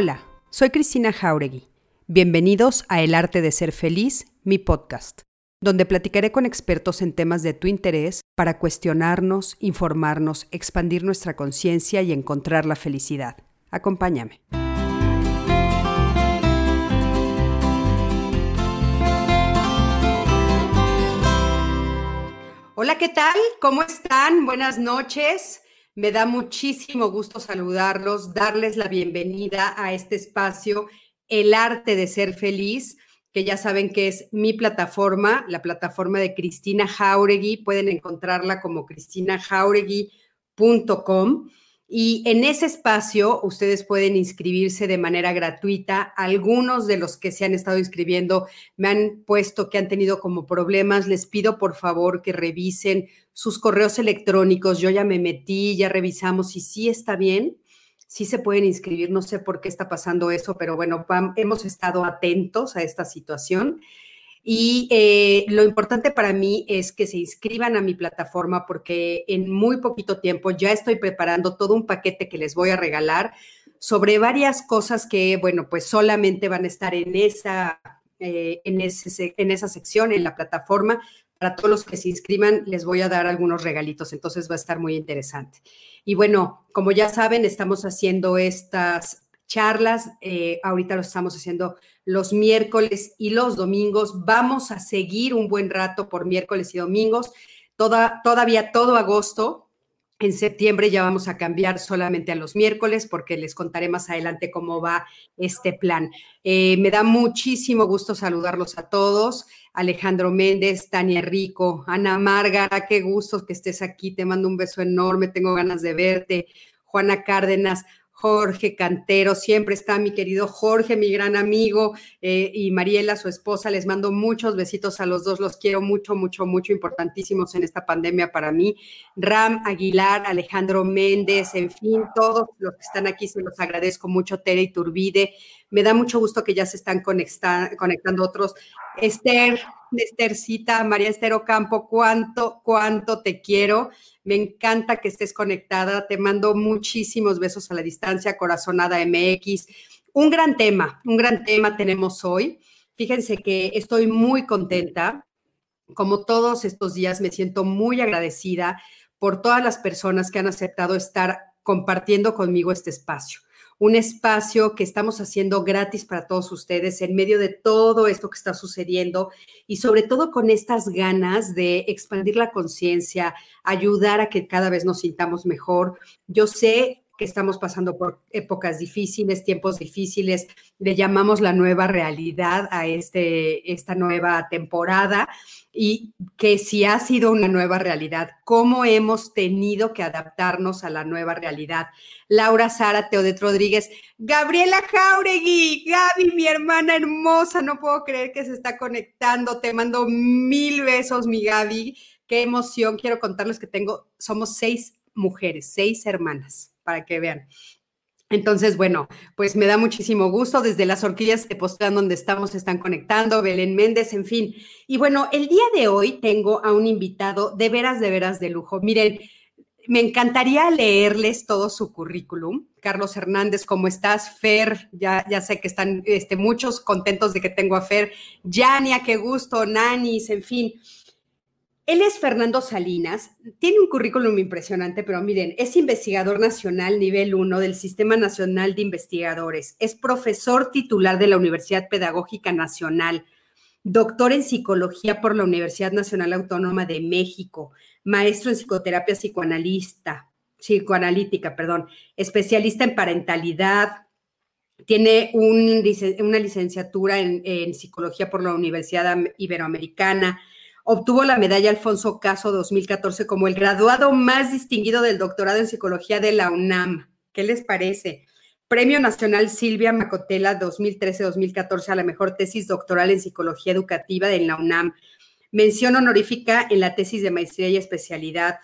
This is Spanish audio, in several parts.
Hola, soy Cristina Jauregui. Bienvenidos a El Arte de Ser Feliz, mi podcast, donde platicaré con expertos en temas de tu interés para cuestionarnos, informarnos, expandir nuestra conciencia y encontrar la felicidad. Acompáñame. Hola, ¿qué tal? ¿Cómo están? Buenas noches. Me da muchísimo gusto saludarlos, darles la bienvenida a este espacio, El arte de ser feliz, que ya saben que es mi plataforma, la plataforma de Cristina Jauregui. Pueden encontrarla como cristinajauregui.com. Y en ese espacio ustedes pueden inscribirse de manera gratuita. Algunos de los que se han estado inscribiendo me han puesto que han tenido como problemas. Les pido por favor que revisen sus correos electrónicos. Yo ya me metí, ya revisamos y sí está bien. Sí se pueden inscribir. No sé por qué está pasando eso, pero bueno, hemos estado atentos a esta situación. Y eh, lo importante para mí es que se inscriban a mi plataforma porque en muy poquito tiempo ya estoy preparando todo un paquete que les voy a regalar sobre varias cosas que, bueno, pues solamente van a estar en esa, eh, en, ese, en esa sección, en la plataforma. Para todos los que se inscriban, les voy a dar algunos regalitos, entonces va a estar muy interesante. Y bueno, como ya saben, estamos haciendo estas charlas. Eh, ahorita lo estamos haciendo los miércoles y los domingos. Vamos a seguir un buen rato por miércoles y domingos. Toda, todavía todo agosto. En septiembre ya vamos a cambiar solamente a los miércoles porque les contaré más adelante cómo va este plan. Eh, me da muchísimo gusto saludarlos a todos. Alejandro Méndez, Tania Rico, Ana Márgara, qué gusto que estés aquí. Te mando un beso enorme, tengo ganas de verte. Juana Cárdenas, Jorge Cantero, siempre está mi querido Jorge, mi gran amigo, eh, y Mariela, su esposa. Les mando muchos besitos a los dos, los quiero mucho, mucho, mucho, importantísimos en esta pandemia para mí. Ram Aguilar, Alejandro Méndez, en fin, todos los que están aquí, se los agradezco mucho, Tere y Turbide. Me da mucho gusto que ya se están conectando otros. Esther, Esthercita, María Estero Campo, cuánto, cuánto te quiero. Me encanta que estés conectada. Te mando muchísimos besos a la distancia, Corazonada MX. Un gran tema, un gran tema tenemos hoy. Fíjense que estoy muy contenta. Como todos estos días, me siento muy agradecida por todas las personas que han aceptado estar compartiendo conmigo este espacio un espacio que estamos haciendo gratis para todos ustedes en medio de todo esto que está sucediendo y sobre todo con estas ganas de expandir la conciencia, ayudar a que cada vez nos sintamos mejor. Yo sé que estamos pasando por épocas difíciles, tiempos difíciles, le llamamos la nueva realidad a este, esta nueva temporada y que si ha sido una nueva realidad, cómo hemos tenido que adaptarnos a la nueva realidad. Laura Sara Teodet Rodríguez, Gabriela Jauregui, Gaby, mi hermana hermosa, no puedo creer que se está conectando, te mando mil besos, mi Gaby, qué emoción, quiero contarles que tengo, somos seis mujeres, seis hermanas para que vean. Entonces, bueno, pues me da muchísimo gusto. Desde las horquillas de Postlán donde estamos están conectando, Belén Méndez, en fin. Y bueno, el día de hoy tengo a un invitado de veras, de veras de lujo. Miren, me encantaría leerles todo su currículum. Carlos Hernández, ¿cómo estás? Fer, ya, ya sé que están este, muchos contentos de que tengo a Fer. Yania, qué gusto, Nanis, en fin. Él es Fernando Salinas, tiene un currículum impresionante, pero miren, es investigador nacional nivel 1 del Sistema Nacional de Investigadores, es profesor titular de la Universidad Pedagógica Nacional, doctor en psicología por la Universidad Nacional Autónoma de México, maestro en psicoterapia psicoanalista, psicoanalítica, perdón, especialista en parentalidad, tiene una licenciatura en, en psicología por la Universidad Iberoamericana, Obtuvo la medalla Alfonso Caso 2014 como el graduado más distinguido del doctorado en psicología de la UNAM. ¿Qué les parece? Premio Nacional Silvia Macotela 2013-2014 a la mejor tesis doctoral en psicología educativa de la UNAM. Mención honorífica en la tesis de maestría y especialidad.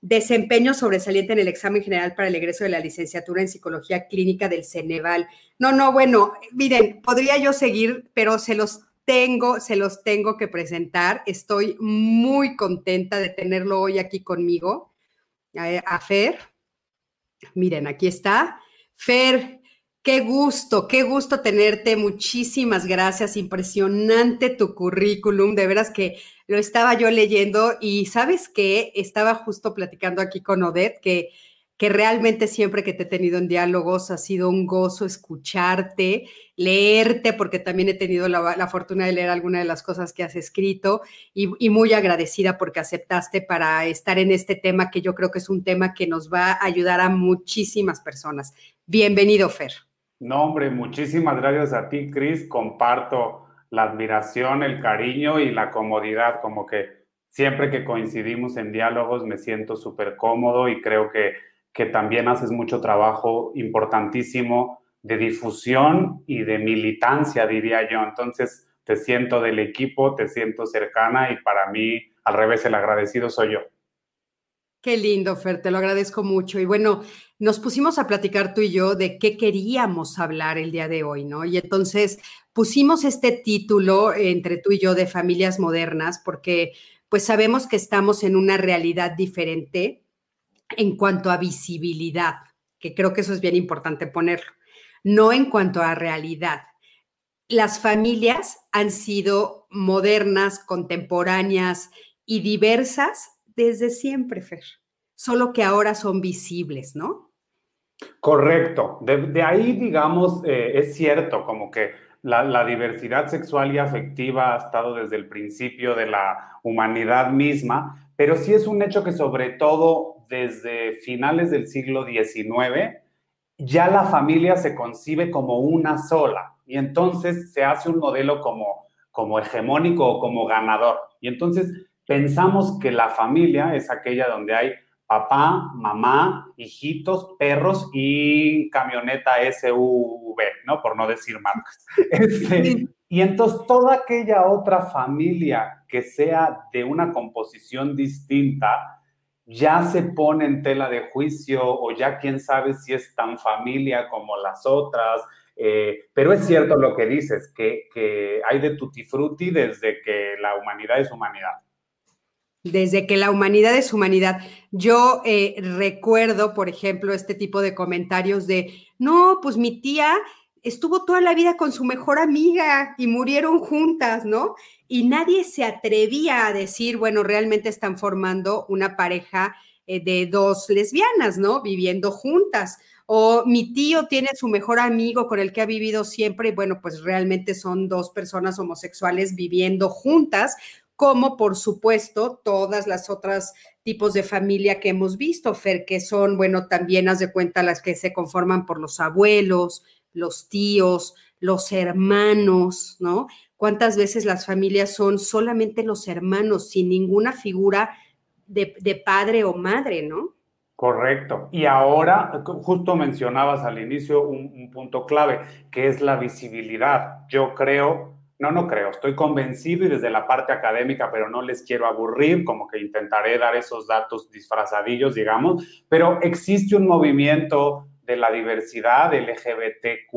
Desempeño sobresaliente en el examen general para el egreso de la licenciatura en psicología clínica del Ceneval. No, no, bueno, miren, podría yo seguir, pero se los tengo, se los tengo que presentar. Estoy muy contenta de tenerlo hoy aquí conmigo. A, Fer. Miren, aquí está. Fer, Qué gusto, qué gusto tenerte. Muchísimas gracias. Impresionante tu currículum. De veras que lo estaba yo leyendo y sabes que estaba justo platicando aquí con Odette que que realmente siempre que te he tenido en diálogos ha sido un gozo escucharte, leerte, porque también he tenido la, fortuna de leer alguna de las cosas que has escrito y, muy agradecida porque aceptaste para estar en este tema que yo creo que es un tema que nos va a ayudar a muchísimas personas. Bienvenido, Fer. No, hombre, muchísimas gracias a ti, Cris. Comparto la admiración, el cariño y la comodidad, como que siempre que coincidimos en diálogos me siento súper cómodo y creo que que también haces mucho trabajo importantísimo de difusión y de militancia, diría yo. Entonces, te siento del equipo, te siento cercana y para mí, al revés, el agradecido soy yo. Qué lindo, Fer, te lo agradezco mucho. Y bueno, nos pusimos a platicar tú y yo de qué queríamos hablar el día de hoy, ¿no? Y entonces pusimos este título entre tú y yo de familias modernas porque pues sabemos que estamos en una realidad diferente, en cuanto a visibilidad, que creo que eso es bien importante ponerlo, no en cuanto a realidad. Las familias han sido modernas, contemporáneas y diversas desde siempre, Fer, solo que ahora son visibles, ¿no? Correcto. De, ahí, digamos, eh, es cierto, como que la, la, diversidad sexual y afectiva ha estado desde el principio de la humanidad misma, pero sí es un hecho que sobre todo desde finales del siglo XIX, ya la familia se concibe como una sola y entonces se hace un modelo como, como hegemónico o como ganador. Y entonces pensamos que la familia es aquella donde hay papá, mamá, hijitos, perros y camioneta SUV, ¿no? Por no decir marcas. Este, y entonces toda aquella otra familia que sea de una composición distinta, ya se pone en tela de juicio o ya quién sabe si es tan familia como las otras. Eh, pero es cierto lo que dices, que, hay de tutti frutti desde que la humanidad es humanidad. Desde que la humanidad es humanidad. Yo eh, recuerdo, por ejemplo, este tipo de comentarios de, no, pues mi tía estuvo toda la vida con su mejor amiga y murieron juntas, ¿no? Y nadie se atrevía a decir, bueno, realmente están formando una pareja eh, de dos lesbianas, ¿no? Viviendo juntas. O mi tío tiene su mejor amigo con el que ha vivido siempre y bueno, pues realmente son dos personas homosexuales viviendo juntas, como por supuesto todas las otras tipos de familia que hemos visto, Fer, que son, bueno, también haz de cuenta las que se conforman por los abuelos, los tíos, los hermanos, ¿no? cuántas veces las familias son solamente los hermanos, sin ninguna figura de, padre o madre, ¿no? Correcto. Y ahora, justo mencionabas al inicio un, un, punto clave, que es la visibilidad. Yo creo, no, no creo, estoy convencido y desde la parte académica, pero no les quiero aburrir, como que intentaré dar esos datos disfrazadillos, digamos, pero existe un movimiento de la diversidad LGBTQ,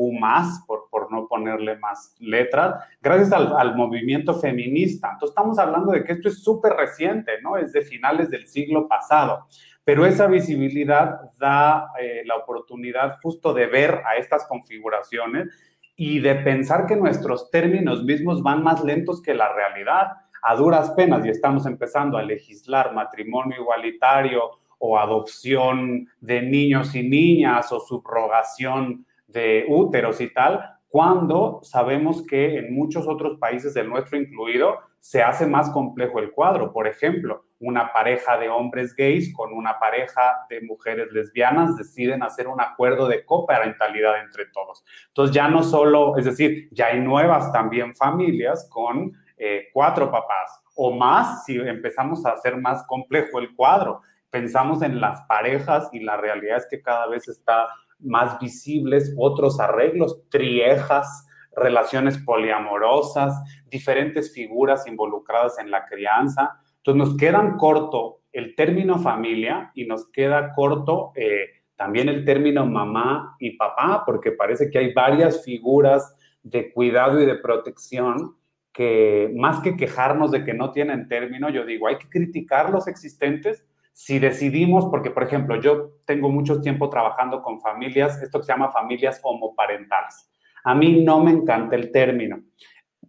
por, por no ponerle más letras, gracias al, movimiento feminista. Entonces, estamos hablando de que esto es súper reciente, ¿no? Es de finales del siglo pasado. Pero esa visibilidad da eh, la oportunidad justo de ver a estas configuraciones y de pensar que nuestros términos mismos van más lentos que la realidad. A duras penas, y estamos empezando a legislar matrimonio igualitario o adopción de niños y niñas o subrogación de úteros y tal, cuando sabemos que en muchos otros países, del nuestro incluido, se hace más complejo el cuadro. Por ejemplo, una pareja de hombres gays con una pareja de mujeres lesbianas deciden hacer un acuerdo de coparentalidad entre todos. Entonces ya no solo, es decir, ya hay nuevas también familias con eh, cuatro papás o más si empezamos a hacer más complejo el cuadro pensamos en las parejas y la realidad es que cada vez está más visibles otros arreglos, triejas, relaciones poliamorosas, diferentes figuras involucradas en la crianza. Entonces nos quedan corto el término familia y nos queda corto eh, también el término mamá y papá, porque parece que hay varias figuras de cuidado y de protección que más que quejarnos de que no tienen término, yo digo, hay que criticar los existentes si decidimos, porque por ejemplo, yo tengo mucho tiempo trabajando con familias, esto que se llama familias homoparentales. A mí no me encanta el término,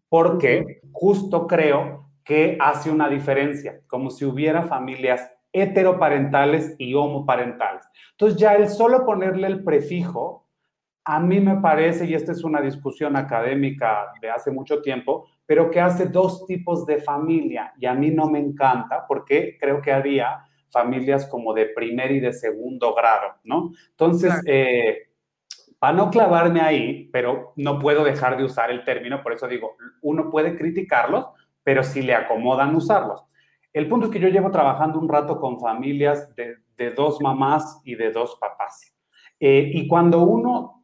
porque justo creo que hace una diferencia, como si hubiera familias heteroparentales y homoparentales. Entonces ya el solo ponerle el prefijo, a mí me parece, y esta es una discusión académica de hace mucho tiempo, pero que hace dos tipos de familia y a mí no me encanta porque creo que haría familias como de primer y de segundo grado, ¿no? Entonces, eh, para no clavarme ahí, pero no puedo dejar de usar el término, por eso digo, uno puede criticarlos, pero si le acomodan usarlos. El punto es que yo llevo trabajando un rato con familias de, dos mamás y de dos papás. Eh, y cuando uno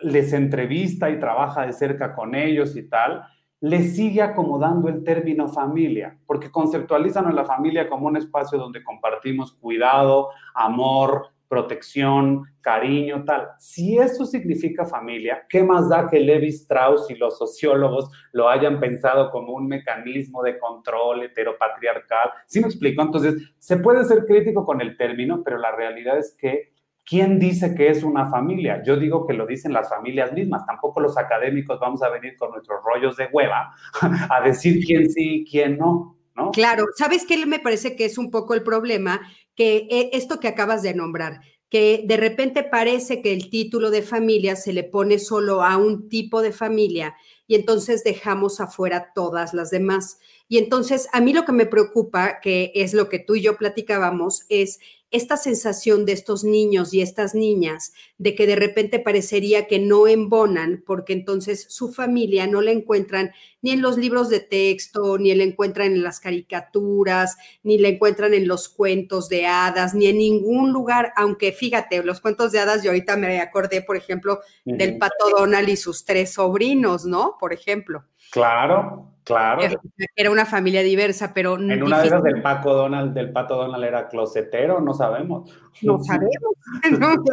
les entrevista y trabaja de cerca con ellos y tal, le sigue acomodando el término familia, porque conceptualizan a la familia como un espacio donde compartimos cuidado, amor, protección, cariño, tal. Si eso significa familia, ¿qué más da que Levi Strauss y los sociólogos lo hayan pensado como un mecanismo de control heteropatriarcal? ¿Sí me explico? Entonces, se puede ser crítico con el término, pero la realidad es que ¿Quién dice que es una familia? Yo digo que lo dicen las familias mismas. Tampoco los académicos vamos a venir con nuestros rollos de hueva a decir quién sí y quién no. Claro, ¿sabes qué me parece que es un poco el problema? Que eh, esto que acabas de nombrar, que de repente parece que el título de familia se le pone solo a un tipo de familia y entonces dejamos afuera todas las demás. Y entonces a mí lo que me preocupa, que es lo que tú y yo platicábamos, es esta sensación de estos niños y estas niñas de que de repente parecería que no embonan porque entonces su familia no la encuentran ni en los libros de texto, ni la encuentran en las caricaturas, ni la encuentran en los cuentos de hadas, ni en ningún lugar, aunque fíjate, los cuentos de hadas, yo ahorita me acordé, por ejemplo, del pato Donald y sus tres sobrinos, ¿no? Por ejemplo. Claro, claro. Era una familia diversa, pero. En una de esas del Paco Donald, del Pato Donald era closetero, no sabemos. No sabemos.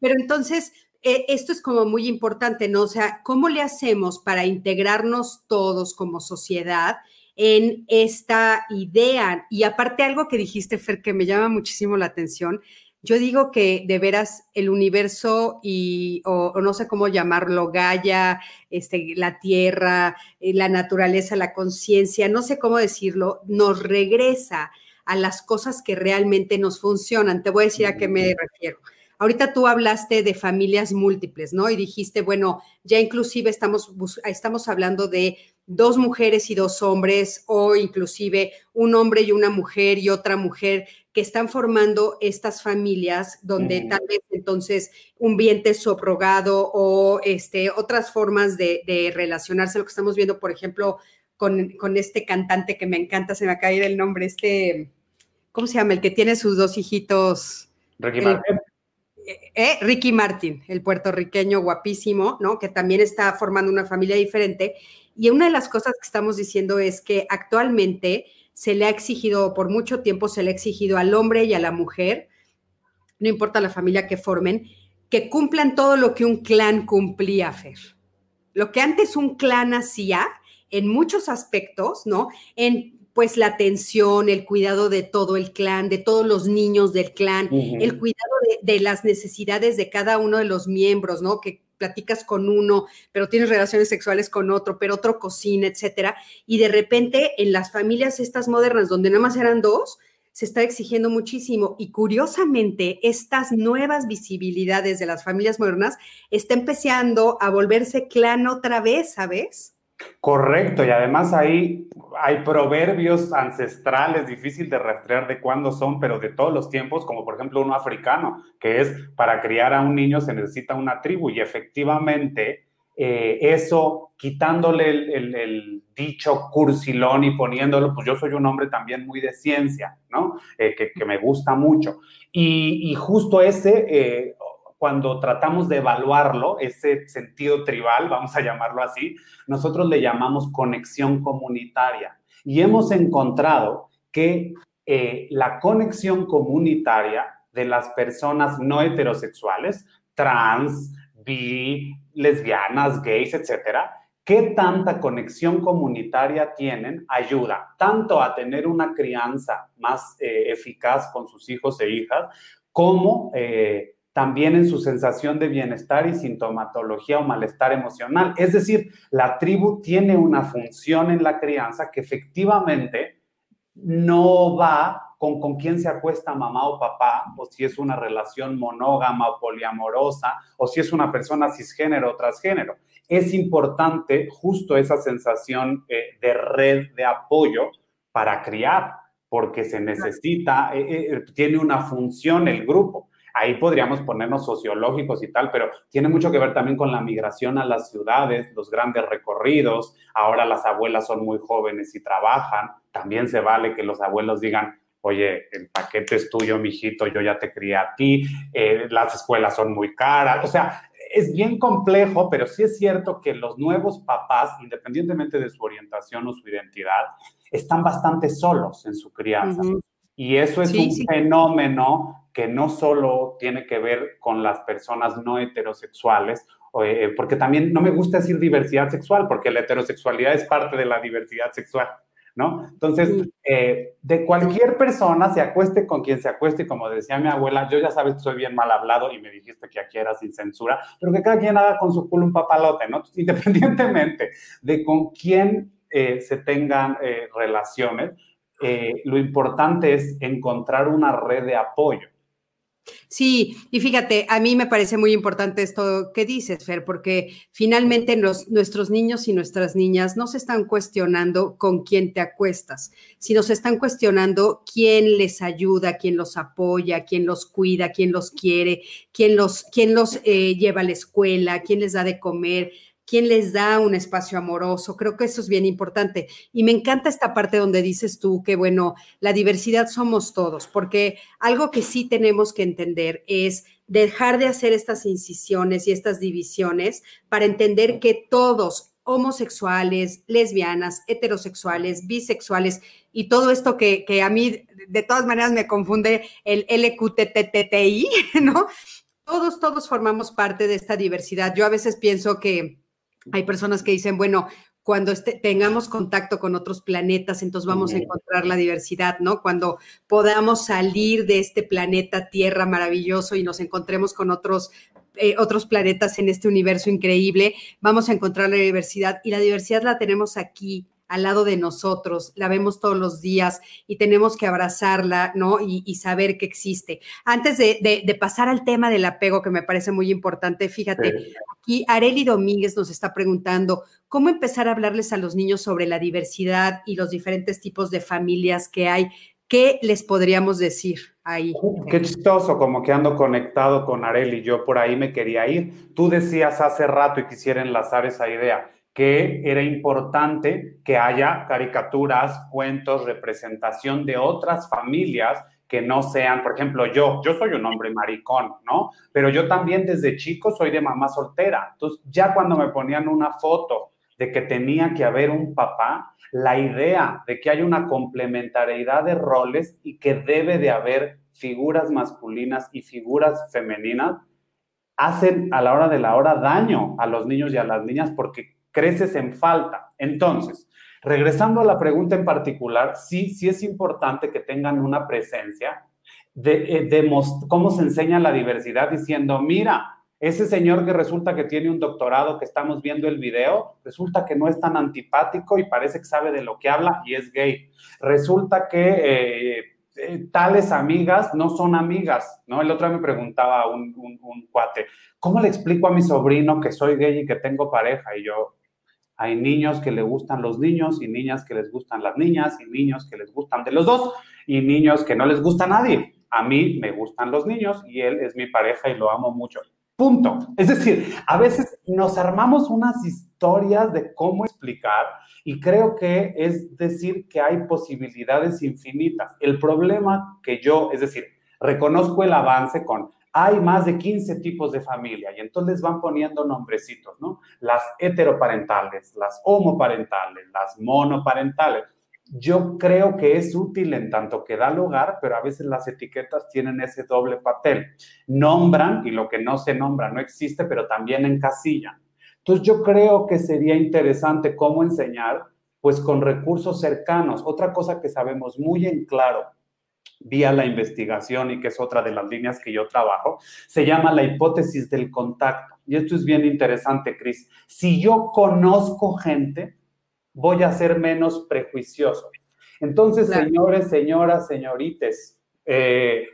pero entonces, eh, esto es como muy importante, ¿no? O sea, ¿cómo le hacemos para integrarnos todos como sociedad? en esta idea. Y aparte algo que dijiste, Fer, que me llama muchísimo la atención, yo digo que de veras el universo y, o, no sé cómo llamarlo, Gaia, este, la tierra, eh, la naturaleza, la conciencia, no sé cómo decirlo, nos regresa a las cosas que realmente nos funcionan. Te voy a decir a qué me refiero. Ahorita tú hablaste de familias múltiples, ¿no? Y dijiste, bueno, ya inclusive estamos, estamos hablando de dos mujeres y dos hombres o inclusive un hombre y una mujer y otra mujer que están formando estas familias donde tal vez entonces un vientre sobrogado o este, otras formas de, relacionarse, lo que estamos viendo, por ejemplo, con, este cantante que me encanta, se me ha caído el nombre, este, ¿cómo se llama? El que tiene sus dos hijitos. Ricky Martin. Eh, Ricky Martin, el puertorriqueño guapísimo, ¿no? Que también está formando una familia diferente. Y una de las cosas que estamos diciendo es que actualmente se le ha exigido, por mucho tiempo se le ha exigido al hombre y a la mujer, no importa la familia que formen, que cumplan todo lo que un clan cumplía, Fer. Lo que antes un clan hacía, en muchos aspectos, ¿no? En pues la atención, el cuidado de todo el clan, de todos los niños del clan, el cuidado de, de, las necesidades de cada uno de los miembros, ¿no? Que platicas con uno, pero tienes relaciones sexuales con otro, pero otro cocina, etcétera. Y de repente en las familias estas modernas, donde nada más eran dos, se está exigiendo muchísimo. Y curiosamente, estas nuevas visibilidades de las familias modernas está empezando a volverse clan otra vez, ¿sabes? Correcto, y además ahí hay proverbios ancestrales, difícil de rastrear de cuándo son, pero de todos los tiempos, como por ejemplo uno africano, que es para criar a un niño se necesita una tribu, y efectivamente eh, eso, quitándole el, dicho cursilón y poniéndolo, pues yo soy un hombre también muy de ciencia, ¿no? Eh, que, me gusta mucho. Y, justo ese, eh, cuando tratamos de evaluarlo, ese sentido tribal, vamos a llamarlo así, nosotros le llamamos conexión comunitaria. Y hemos encontrado que eh, la conexión comunitaria de las personas no heterosexuales, trans, bi, lesbianas, gays, etcétera, qué tanta conexión comunitaria tienen ayuda tanto a tener una crianza más eh, eficaz con sus hijos e hijas, como eh, también en su sensación de bienestar y sintomatología o malestar emocional. Es decir, la tribu tiene una función en la crianza que efectivamente no va con con quién se acuesta mamá o papá, o si es una relación monógama o poliamorosa, o si es una persona cisgénero o transgénero. Es importante justo esa sensación eh, de red de apoyo para criar, porque se necesita, eh, eh, tiene una función el grupo. Ahí podríamos ponernos sociológicos y tal, pero tiene mucho que ver también con la migración a las ciudades, los grandes recorridos. Ahora las abuelas son muy jóvenes y trabajan. También se vale que los abuelos digan, oye, el paquete es tuyo, mijito, yo ya te crié a ti, eh, las escuelas son muy caras. O sea, es bien complejo, pero sí es cierto que los nuevos papás, independientemente de su orientación o su identidad, están bastante solos en su crianza. Y eso es un fenómeno que no solo tiene que ver con las personas no heterosexuales, eh, porque también no me gusta decir diversidad sexual, porque la heterosexualidad es parte de la diversidad sexual. ¿No? Entonces, eh, de cualquier persona, se acueste con quien se acueste, como decía mi abuela, yo ya sabes que soy bien mal hablado y me dijiste que aquí era sin censura, pero que cada quien haga con su culo un papalote, ¿no? Independientemente de con quién eh, se tengan relaciones, eh, lo importante es encontrar una red de apoyo. Sí, y fíjate, a mí me parece muy importante esto que dices, Fer, porque finalmente nuestros niños y nuestras niñas no se están cuestionando con quién te acuestas, sino se están cuestionando quién les ayuda, quién los apoya, quién los cuida, quién los quiere, quién los, quién los eh, lleva a la escuela, quién les da de comer quién les da un espacio amoroso. Creo que eso es bien importante. Y me encanta esta parte donde dices tú que, bueno, la diversidad somos todos, porque algo que sí tenemos que entender es dejar de hacer estas incisiones y estas divisiones para entender que todos, homosexuales, lesbianas, heterosexuales, bisexuales y todo esto que, que a mí de todas maneras me confunde el LQTTTI, ¿no? Todos, todos formamos parte de esta diversidad. Yo a veces pienso que hay personas que dicen, bueno, cuando este, tengamos contacto con otros planetas, entonces vamos a encontrar la diversidad, ¿no? Cuando podamos salir de este planeta Tierra maravilloso y nos encontremos con otros, eh, otros planetas en este universo increíble, vamos a encontrar la diversidad y la diversidad la tenemos aquí al lado de nosotros, la vemos todos los días y tenemos que abrazarla, ¿no? Y, saber que existe. Antes de, pasar al tema del apego, que me parece muy importante, fíjate, aquí Areli Domínguez nos está preguntando, ¿cómo empezar a hablarles a los niños sobre la diversidad y los diferentes tipos de familias que hay? ¿Qué les podríamos decir ahí? Qué chistoso, como que ando conectado con Areli, yo por ahí me quería ir. Tú decías hace rato y quisiera enlazar esa idea que era importante que haya caricaturas, cuentos, representación de otras familias que no sean, por ejemplo, yo, yo soy un hombre maricón, ¿no? Pero yo también desde chico soy de mamá soltera. Entonces, ya cuando me ponían una foto de que tenía que haber un papá, la idea de que hay una complementariedad de roles y que debe de haber figuras masculinas y figuras femeninas, hacen a la hora de la hora daño a los niños y a las niñas porque creces en falta. Entonces, regresando a la pregunta en particular, sí, sí es importante que tengan una presencia de, eh, de cómo se enseña la diversidad diciendo, mira, ese señor que resulta que tiene un doctorado que estamos viendo el video, resulta que no es tan antipático y parece que sabe de lo que habla y es gay. Resulta que eh, eh, tales amigas no son amigas, ¿no? El otro día me preguntaba un, un, un, cuate, ¿cómo le explico a mi sobrino que soy gay y que tengo pareja? Y yo, hay niños que le gustan los niños y niñas que les gustan las niñas y niños que les gustan de los dos y niños que no les gusta nadie. A mí me gustan los niños y él es mi pareja y lo amo mucho. Punto. Es decir, a veces nos armamos unas historias de cómo explicar y creo que es decir que hay posibilidades infinitas. El problema que yo, es decir, reconozco el avance con hay más de 15 tipos de familia y entonces van poniendo nombrecitos, ¿no? Las heteroparentales, las homoparentales, las monoparentales. Yo creo que es útil en tanto que da lugar, pero a veces las etiquetas tienen ese doble papel. Nombran y lo que no se nombra no existe, pero también encasillan. Entonces yo creo que sería interesante cómo enseñar, pues con recursos cercanos. Otra cosa que sabemos muy en claro vía la investigación y que es otra de las líneas que yo trabajo, se llama la hipótesis del contacto. Y esto es bien interesante, Cris. Si yo conozco gente, voy a ser menos prejuicioso. Entonces, señores, señoras, señorites, eh,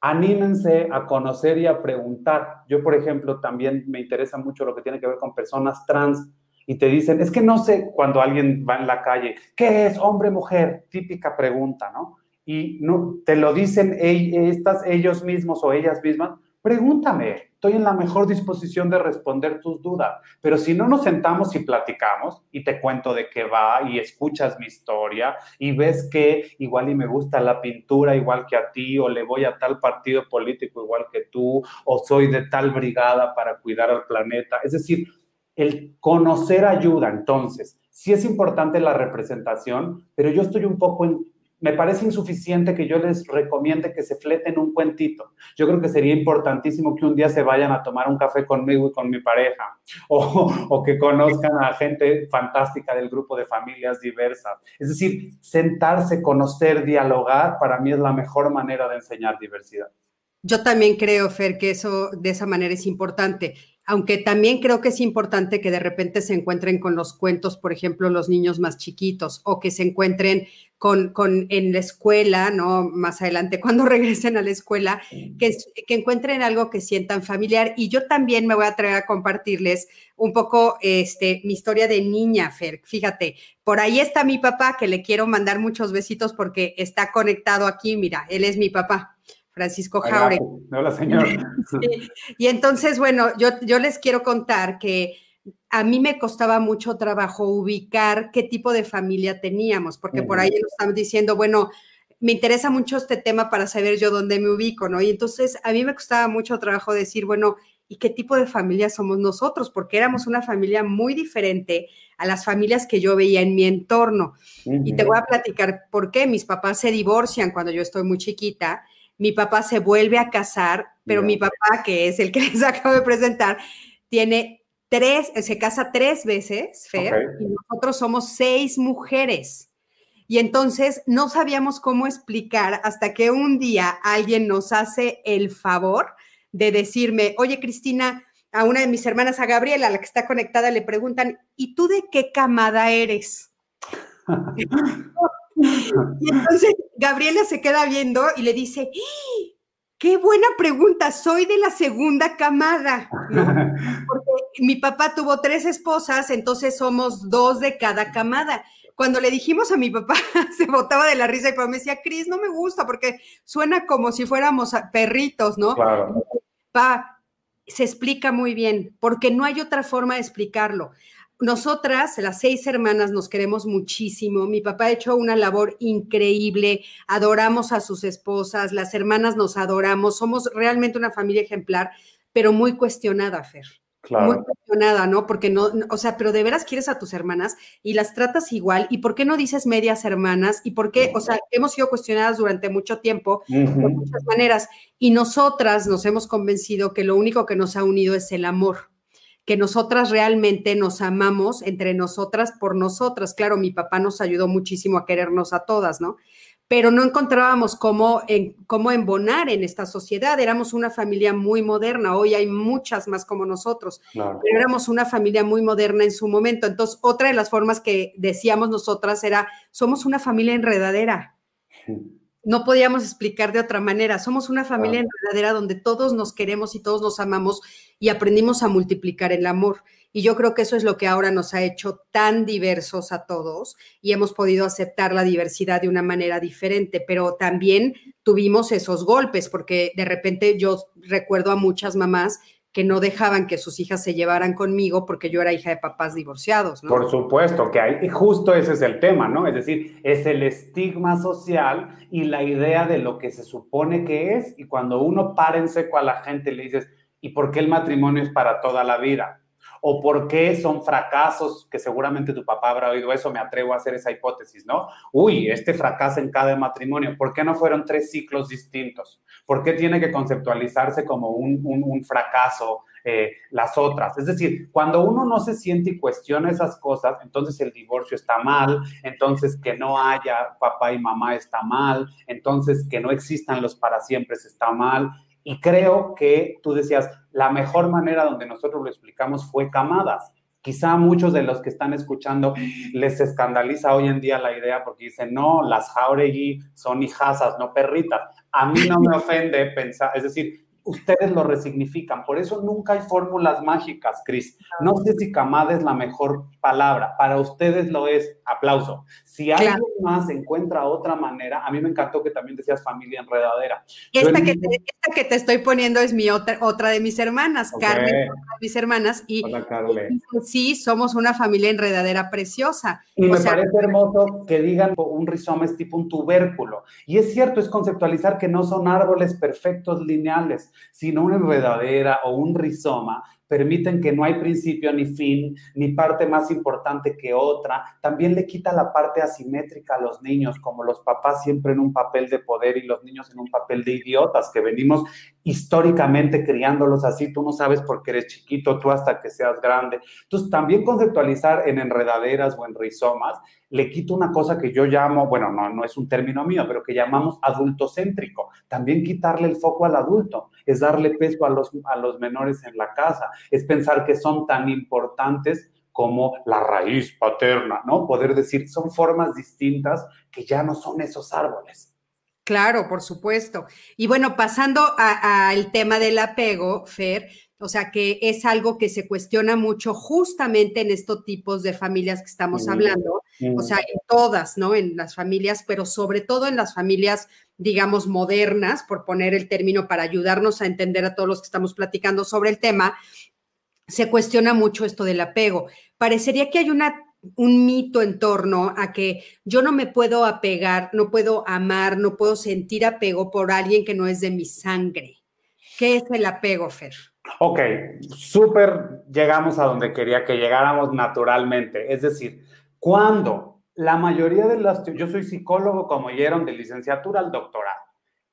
anímense a conocer y a preguntar. Yo, por ejemplo, también me interesa mucho lo que tiene que ver con personas trans y te dicen, es que no sé cuando alguien va en la calle, ¿qué es hombre, mujer? Típica pregunta, ¿no? Y no, te lo dicen estas, ellos mismos o ellas mismas, pregúntame, estoy en la mejor disposición de responder tus dudas, pero si no nos sentamos y platicamos y te cuento de qué va y escuchas mi historia y ves que igual y me gusta la pintura igual que a ti o le voy a tal partido político igual que tú o soy de tal brigada para cuidar al planeta, es decir, el conocer ayuda, entonces, sí es importante la representación, pero yo estoy un poco en me parece insuficiente que yo les recomiende que se fleten un cuentito. Yo creo que sería importantísimo que un día se vayan a tomar un café conmigo y con mi pareja, o, que conozcan a gente fantástica del grupo de familias diversas. Es decir, sentarse, conocer, dialogar, para mí es la mejor manera de enseñar diversidad. Yo también creo, Fer, que eso de esa manera es importante aunque también creo que es importante que de repente se encuentren con los cuentos, por ejemplo, los niños más chiquitos, o que se encuentren con, con en la escuela, ¿no? Más adelante, cuando regresen a la escuela, que, que encuentren algo que sientan familiar. Y yo también me voy a traer a compartirles un poco este, mi historia de niña, Fer. Fíjate, por ahí está mi papá, que le quiero mandar muchos besitos porque está conectado aquí, mira, él es mi papá. Francisco Jauregui. Hola, señor. Y entonces, bueno, yo, yo les quiero contar que a mí me costaba mucho trabajo ubicar qué tipo de familia teníamos, porque por ahí nos están diciendo, bueno, me interesa mucho este tema para saber yo dónde me ubico, ¿no? Y entonces a mí me costaba mucho trabajo decir, bueno, ¿y qué tipo de familia somos nosotros? Porque éramos una familia muy diferente a las familias que yo veía en mi entorno. Y te voy a platicar por qué. Mis papás se divorcian cuando yo estoy muy chiquita mi papá se vuelve a casar, pero mi papá, que es el que les acabo de presentar, tiene tres, se casa tres veces, Fer, y nosotros somos seis mujeres. Y entonces no sabíamos cómo explicar hasta que un día alguien nos hace el favor de decirme, oye Cristina, a una de mis hermanas, a Gabriela, la que está conectada, le preguntan, ¿y tú de qué camada eres? Y entonces Gabriela se queda viendo y le dice, ¡Ah! Qué buena pregunta, soy de la segunda camada, Porque mi papá tuvo tres esposas, entonces somos dos de cada camada. Cuando le dijimos a mi papá, se botaba de la risa y papá me decía, Cris, no me gusta porque suena como si fuéramos perritos, ¿no? Claro. Pa, se explica muy bien, porque no hay otra forma de explicarlo nosotras, las seis hermanas, nos queremos muchísimo. Mi papá ha hecho una labor increíble, adoramos a sus esposas, las hermanas nos adoramos, somos realmente una familia ejemplar, pero muy cuestionada, Fer. Muy cuestionada, ¿no? Porque no, o sea, pero de veras quieres a tus hermanas y las tratas igual. ¿Y por qué no dices medias hermanas? ¿Y por qué? O sea, hemos sido cuestionadas durante mucho tiempo de muchas maneras. Y nosotras nos hemos convencido que lo único que nos ha unido es el amor que nosotras realmente nos amamos entre nosotras por nosotras. Claro, mi papá nos ayudó muchísimo a querernos a todas, ¿no? Pero no encontrábamos cómo, en, cómo embonar en esta sociedad. Éramos una familia muy moderna. Hoy hay muchas más como nosotros. Pero éramos una familia muy moderna en su momento. Entonces, otra de las formas que decíamos nosotras era, somos una familia enredadera no podíamos explicar de otra manera. Somos una familia enredadera donde todos nos queremos y todos nos amamos y aprendimos a multiplicar el amor. Y yo creo que eso es lo que ahora nos ha hecho tan diversos a todos y hemos podido aceptar la diversidad de una manera diferente, pero también tuvimos esos golpes porque de repente yo recuerdo a muchas mamás que no dejaban que sus hijas se llevaran conmigo porque yo era hija de papás divorciados. Por supuesto que hay, justo ese es el tema, ¿no? Es decir, es el estigma social y la idea de lo que se supone que es, y cuando uno para en seco a la gente le dices, ¿y por qué el matrimonio es para toda la vida? o por qué son fracasos, que seguramente tu papá habrá oído eso, me atrevo a hacer esa hipótesis, ¿no? Uy, este fracaso en cada matrimonio, ¿por qué no fueron tres ciclos distintos? ¿Por qué tiene que conceptualizarse como un, fracaso eh, las otras. Es decir, cuando uno no se siente y cuestiona esas cosas, entonces el divorcio está mal, entonces que no haya papá y mamá está mal, entonces que no existan los para siempre está mal. Y creo que tú decías, la mejor manera donde nosotros lo explicamos fue camadas. Quizá a muchos de los que están escuchando les escandaliza hoy en día la idea porque dicen, no, las Jauregui son hijasas, no perritas. A mí no me ofende pensar, es decir, ustedes lo resignifican. Por eso nunca hay fórmulas mágicas, Cris. No sé si camada es la mejor palabra. Para ustedes lo es. Aplauso. Si alguien más encuentra otra manera, a mí me encantó que también decías familia enredadera. Esta, que te, esta que te, estoy poniendo es mi otra, otra de mis hermanas, Carmen, de mis hermanas. Y, sí, somos una familia enredadera preciosa. Y me parece hermoso que digan un rizoma es tipo un tubérculo. Y es cierto, es conceptualizar que no son árboles perfectos lineales, sino una enredadera o un rizoma permiten que no hay principio ni fin, ni parte más importante que otra. También le quita la parte asimétrica a los niños, como los papás siempre en un papel de poder y los niños en un papel de idiotas, que venimos históricamente criándolos así. Tú no sabes por qué eres chiquito, tú hasta que seas grande. Entonces, también conceptualizar en enredaderas o en rizomas le quita una cosa que yo llamo, bueno, no, no es un término mío, pero que llamamos adultocéntrico. También quitarle el foco al adulto, es darle peso a los, a los menores en la casa, es pensar que son tan importantes como la raíz paterna, ¿no? Poder decir, son formas distintas que ya no son esos árboles. Claro, por supuesto. Y bueno, pasando al tema del apego, Fer, o sea, que es algo que se cuestiona mucho justamente en estos tipos de familias que estamos hablando, o sea, en todas, ¿no? En las familias, pero sobre todo en las familias, digamos, modernas, por poner el término para ayudarnos a entender a todos los que estamos platicando sobre el tema, se cuestiona mucho esto del apego. Parecería que hay una, un mito en torno a que yo no me puedo apegar, no puedo amar, no puedo sentir apego por alguien que no es de mi sangre. ¿Qué es el apego, Fer? Ok, súper llegamos a donde quería que llegáramos naturalmente. Es decir, cuando la mayoría de las... Yo soy psicólogo, como oyeron, de licenciatura al doctorado.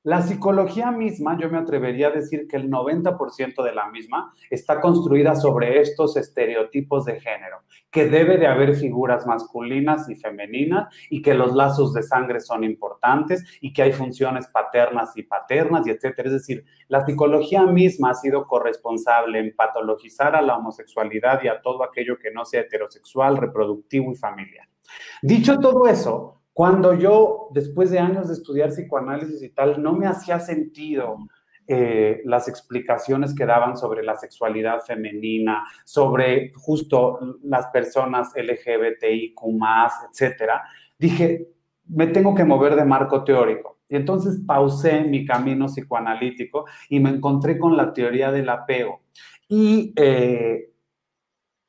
La psicología misma, yo me atrevería a decir que el 90% de la misma está construida sobre estos estereotipos de género, que debe de haber figuras masculinas y femeninas y que los lazos de sangre son importantes y que hay funciones paternas y paternas y etcétera. Es decir, la psicología misma ha sido corresponsable en patologizar a la homosexualidad y a todo aquello que no sea heterosexual, reproductivo y familiar. Dicho todo eso, cuando yo, después de años de estudiar psicoanálisis y tal, no me hacía sentido eh, las explicaciones que daban sobre la sexualidad femenina, sobre justo las personas LGBTIQ, etcétera, dije, me tengo que mover de marco teórico. Y entonces pausé mi camino psicoanalítico y me encontré con la teoría del apego. Y eh,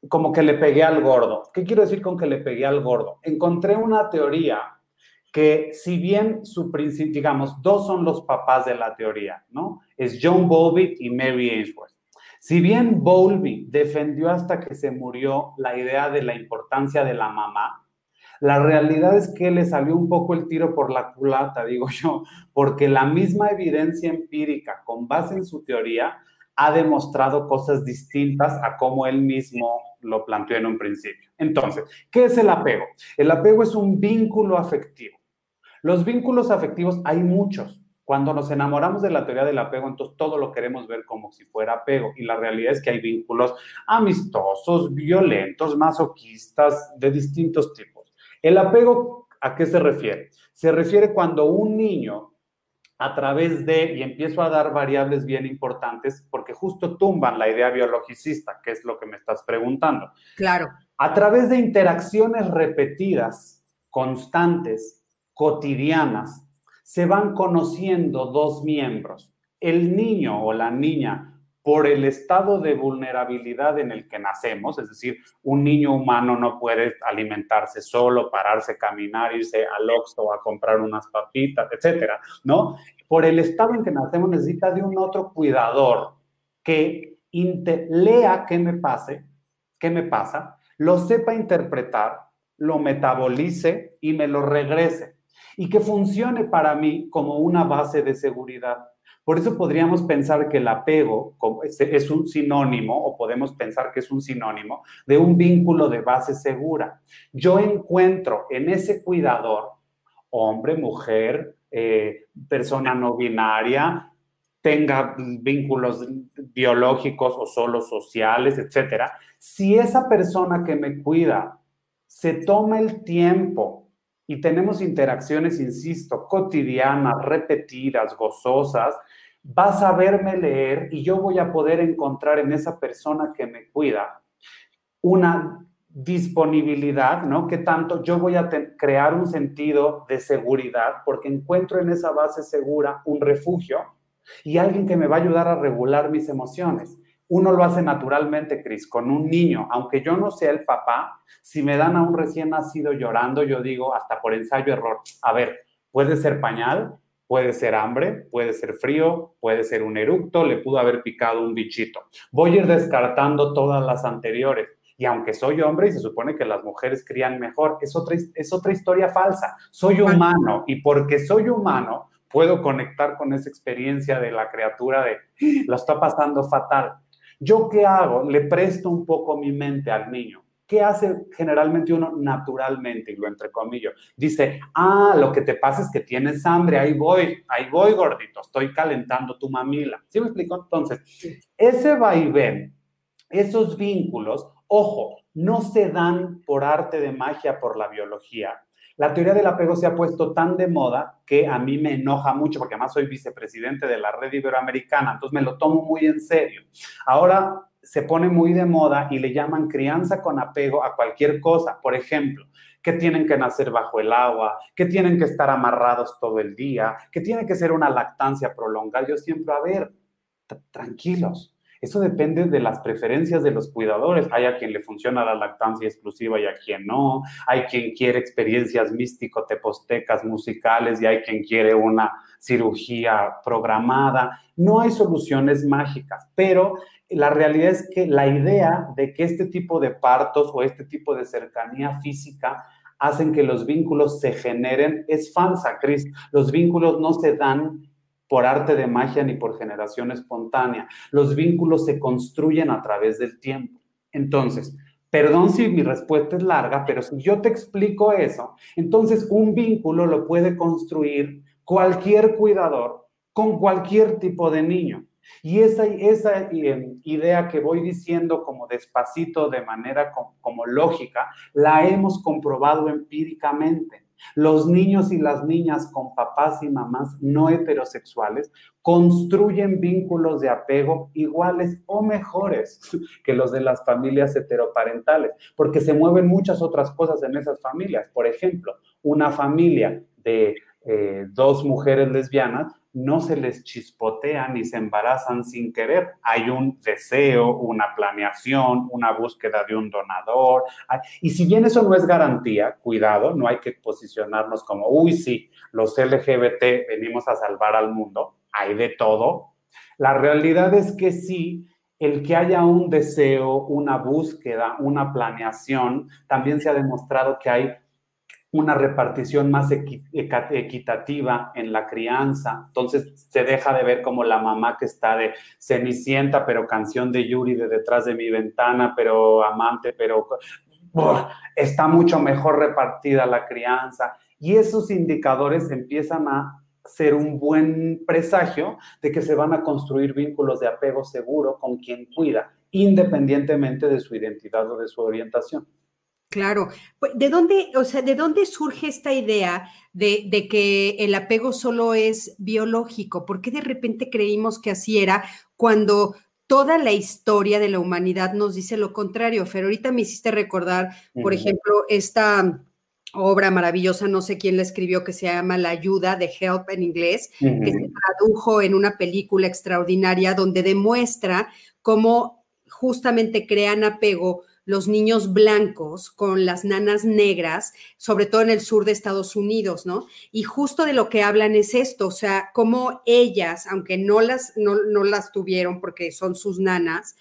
como que le pegué al gordo. ¿Qué quiero decir con que le pegué al gordo? Encontré una teoría que si bien su principio, digamos, dos son los papás de la teoría, ¿no? Es John Bowlby y Mary Ainsworth. Si bien Bowlby defendió hasta que se murió la idea de la importancia de la mamá, la realidad es que le salió un poco el tiro por la culata, digo yo, porque la misma evidencia empírica con base en su teoría ha demostrado cosas distintas a cómo él mismo lo planteó en un principio. Entonces, ¿qué es el apego? El apego es un vínculo afectivo. Los vínculos afectivos hay muchos. Cuando nos enamoramos de la teoría del apego, entonces todo lo queremos ver como si fuera apego. Y la realidad es que hay vínculos amistosos, violentos, masoquistas, de distintos tipos. El apego, ¿a qué se refiere? Se refiere cuando un niño a través de, y empiezo a dar variables bien importantes, porque justo tumban la idea biologicista, que es lo que me estás preguntando. Claro. A través de interacciones repetidas, constantes, cotidianas, se van conociendo dos miembros. El niño o la niña, por el estado de vulnerabilidad en el que nacemos, es decir, un niño humano no puede alimentarse solo, pararse, caminar, irse al Oxxo a comprar unas papitas, etcétera, ¿no? Por el estado en que nacemos necesita de un otro cuidador que lea qué me pase, qué me pasa, lo sepa interpretar, lo metabolice y me lo regrese. Y que funcione para mí como una base de seguridad. Por eso podríamos pensar que el apego es un sinónimo, o podemos pensar que es un sinónimo, de un vínculo de base segura. Yo encuentro en ese cuidador, hombre, mujer, eh, persona no binaria, tenga vínculos biológicos o solo sociales, etcétera, si esa persona que me cuida se toma el tiempo y tenemos interacciones, insisto, cotidianas, repetidas, gozosas, vas a verme leer y yo voy a poder encontrar en esa persona que me cuida una disponibilidad, ¿no? Que tanto yo voy a crear un sentido de seguridad porque encuentro en esa base segura un refugio y alguien que me va a ayudar a regular mis emociones. Uno lo hace naturalmente, Cris, con un niño. Aunque yo no sea el papá, si me dan a un recién nacido llorando, yo digo, hasta por ensayo error, a ver, puede ser pañal, puede ser hambre, puede ser frío, puede ser un eructo, le pudo haber picado un bichito. Voy a ir descartando todas las anteriores. Y aunque soy hombre y se supone que las mujeres crían mejor, es otra, es otra historia falsa. Soy humano y porque soy humano, puedo conectar con esa experiencia de la criatura de la está pasando fatal. ¿Yo qué hago? Le presto un poco mi mente al niño. ¿Qué hace generalmente uno naturalmente? Y lo entrecomillo. Dice, ah, lo que te pasa es que tienes hambre, ahí voy, ahí voy, gordito, estoy calentando tu mamila. ¿Sí me explico? Entonces, ese vaivén, esos vínculos, ojo, no se dan por arte de magia, por la biología. La teoría del apego se ha puesto tan de moda que a mí me enoja mucho, porque además soy vicepresidente de la red iberoamericana, entonces me lo tomo muy en serio. Ahora se pone muy de moda y le llaman crianza con apego a cualquier cosa. Por ejemplo, que tienen que nacer bajo el agua, que tienen que estar amarrados todo el día, que tiene que ser una lactancia prolongada. Yo siempre, a ver, tranquilos, eso depende de las preferencias de los cuidadores. Hay a quien le funciona la lactancia exclusiva y a quien no. Hay quien quiere experiencias místico-tepostecas musicales y hay quien quiere una cirugía programada. No hay soluciones mágicas, pero la realidad es que la idea de que este tipo de partos o este tipo de cercanía física hacen que los vínculos se generen es falsa, Cris. Los vínculos no se dan por arte de magia ni por generación espontánea. Los vínculos se construyen a través del tiempo. Entonces, perdón si mi respuesta es larga, pero si yo te explico eso, entonces un vínculo lo puede construir cualquier cuidador con cualquier tipo de niño. Y esa, esa eh, idea que voy diciendo como despacito, de manera como lógica, la hemos comprobado empíricamente. Los niños y las niñas con papás y mamás no heterosexuales construyen vínculos de apego iguales o mejores que los de las familias heteroparentales, porque se mueven muchas otras cosas en esas familias. Por ejemplo, una familia de eh, dos mujeres lesbianas no se les chispotean ni se embarazan sin querer. Hay un deseo, una planeación, una búsqueda de un donador. Y si bien eso no es garantía, cuidado, no hay que posicionarnos como, uy, sí, los LGBT venimos a salvar al mundo. Hay de todo. La realidad es que sí, el que haya un deseo, una búsqueda, una planeación, también se ha demostrado que hay una repartición más equitativa en la crianza. Entonces se deja de ver como la mamá que está de Cenicienta, pero canción de Yuri de detrás de mi ventana, pero amante, pero está mucho mejor repartida la crianza. Y esos indicadores empiezan a ser un buen presagio de que se van a construir vínculos de apego seguro con quien cuida, independientemente de su identidad o de su orientación. Claro. Pues, ¿De dónde, o sea, de dónde surge esta idea de, que el apego solo es biológico? ¿Por qué de repente creímos que así era cuando toda la historia de la humanidad nos dice lo contrario? Fer, ahorita me hiciste recordar, por ejemplo, esta obra maravillosa, no sé quién la escribió, que se llama La ayuda, de Help en inglés, que se tradujo en una película extraordinaria donde demuestra cómo justamente crean apego los niños blancos con las nanas negras, sobre todo en el sur de Estados Unidos, ¿no? Y justo de lo que hablan es esto, o sea, cómo ellas, aunque no las, no, las tuvieron porque son sus nanas,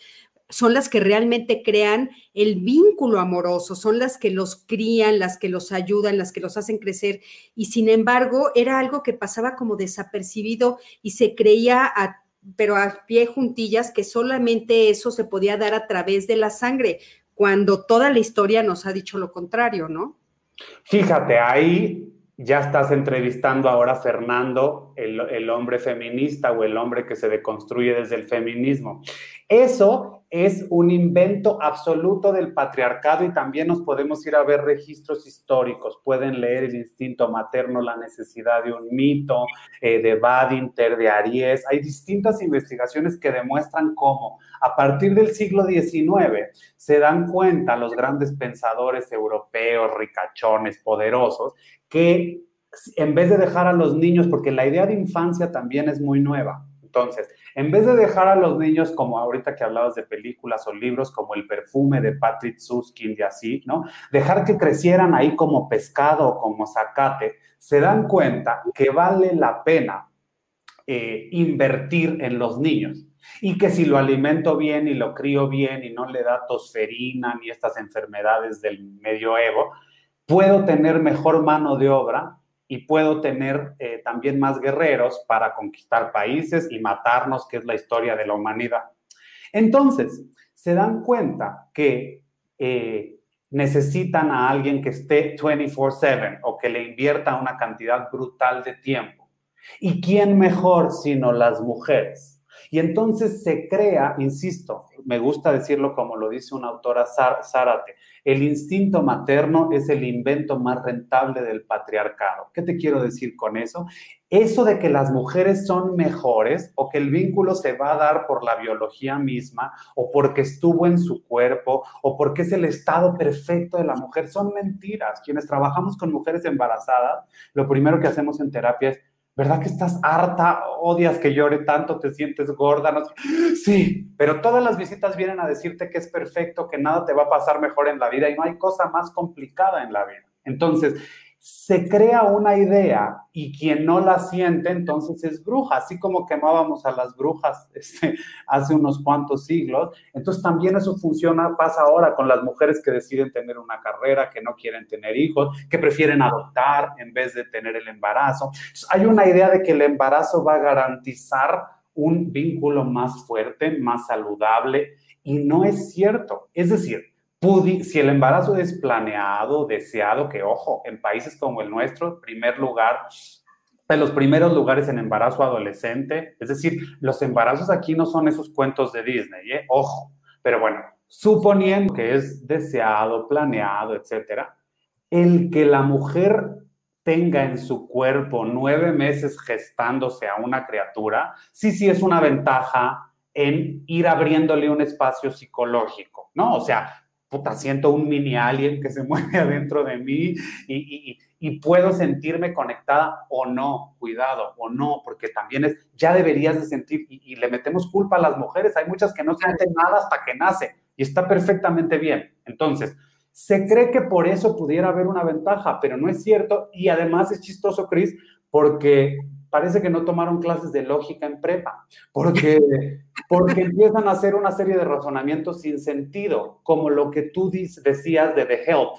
son las que realmente crean el vínculo amoroso, son las que los crían, las que los ayudan, las que los hacen crecer. Y sin embargo, era algo que pasaba como desapercibido y se creía a pero a pie juntillas que solamente eso se podía dar a través de la sangre, cuando toda la historia nos ha dicho lo contrario, ¿no? Fíjate, ahí ya estás entrevistando ahora a Fernando, el, el, hombre feminista o el hombre que se deconstruye desde el feminismo. Eso es un invento absoluto del patriarcado y también nos podemos ir a ver registros históricos. Pueden leer el instinto materno, la necesidad de un mito, eh, de Badinter, de Aries. Hay distintas investigaciones que demuestran cómo a partir del siglo XIX se dan cuenta los grandes pensadores europeos, ricachones, poderosos, que en vez de dejar a los niños, porque la idea de infancia también es muy nueva, entonces, en vez de dejar a los niños, como ahorita que hablabas de películas o libros como El perfume de Patrick Susskind y así, ¿no? Dejar que crecieran ahí como pescado o como zacate, se dan cuenta que vale la pena eh, invertir en los niños. Y que si lo alimento bien y lo crío bien y no le da tosferina ni estas enfermedades del medioevo, puedo tener mejor mano de obra y puedo tener eh, también más guerreros para conquistar países y matarnos, que es la historia de la humanidad. Entonces, se dan cuenta que eh, necesitan a alguien que esté 24/7 o que le invierta una cantidad brutal de tiempo. ¿Y quién mejor sino las mujeres? Y entonces se crea, insisto, me gusta decirlo como lo dice una autora Zárate, el instinto materno es el invento más rentable del patriarcado. ¿Qué te quiero decir con eso? Eso de que las mujeres son mejores o que el vínculo se va a dar por la biología misma o porque estuvo en su cuerpo o porque es el estado perfecto de la mujer son mentiras. Quienes trabajamos con mujeres embarazadas, lo primero que hacemos en terapia es ¿Verdad que estás harta? ¿Odias que llore tanto? ¿Te sientes gorda? No Sí, pero todas las visitas vienen a decirte que es perfecto, que nada te va a pasar mejor en la vida y no hay cosa más complicada en la vida. Entonces, se crea una idea y quien no la siente entonces es bruja, así como quemábamos a las brujas este, hace unos cuantos siglos. Entonces también eso funciona, pasa ahora con las mujeres que deciden tener una carrera, que no quieren tener hijos, que prefieren adoptar en vez de tener el embarazo. hay una idea de que el embarazo va a garantizar un vínculo más fuerte, más saludable, y no es cierto. Es decir, si el embarazo es planeado, deseado, que ojo, en países como el nuestro, primer lugar, en los primeros lugares en embarazo adolescente, es decir, los embarazos aquí no son esos cuentos de Disney, ¿eh? ojo, pero bueno, suponiendo que es deseado, planeado, etcétera, el que la mujer tenga en su cuerpo nueve meses gestándose a una criatura, sí, sí es una ventaja en ir abriéndole un espacio psicológico, ¿no? O sea, puta, siento un mini alien que se mueve adentro de mí y, puedo sentirme conectada o no, cuidado, o no, porque también es, ya deberías de sentir, y, le metemos culpa a las mujeres, hay muchas que no sienten nada hasta que nace, y está perfectamente bien. Entonces, se cree que por eso pudiera haber una ventaja, pero no es cierto, y además es chistoso, Chris, porque parece que no tomaron clases de lógica en prepa, porque, porque empiezan a hacer una serie de razonamientos sin sentido, como lo que tú decías de The Help.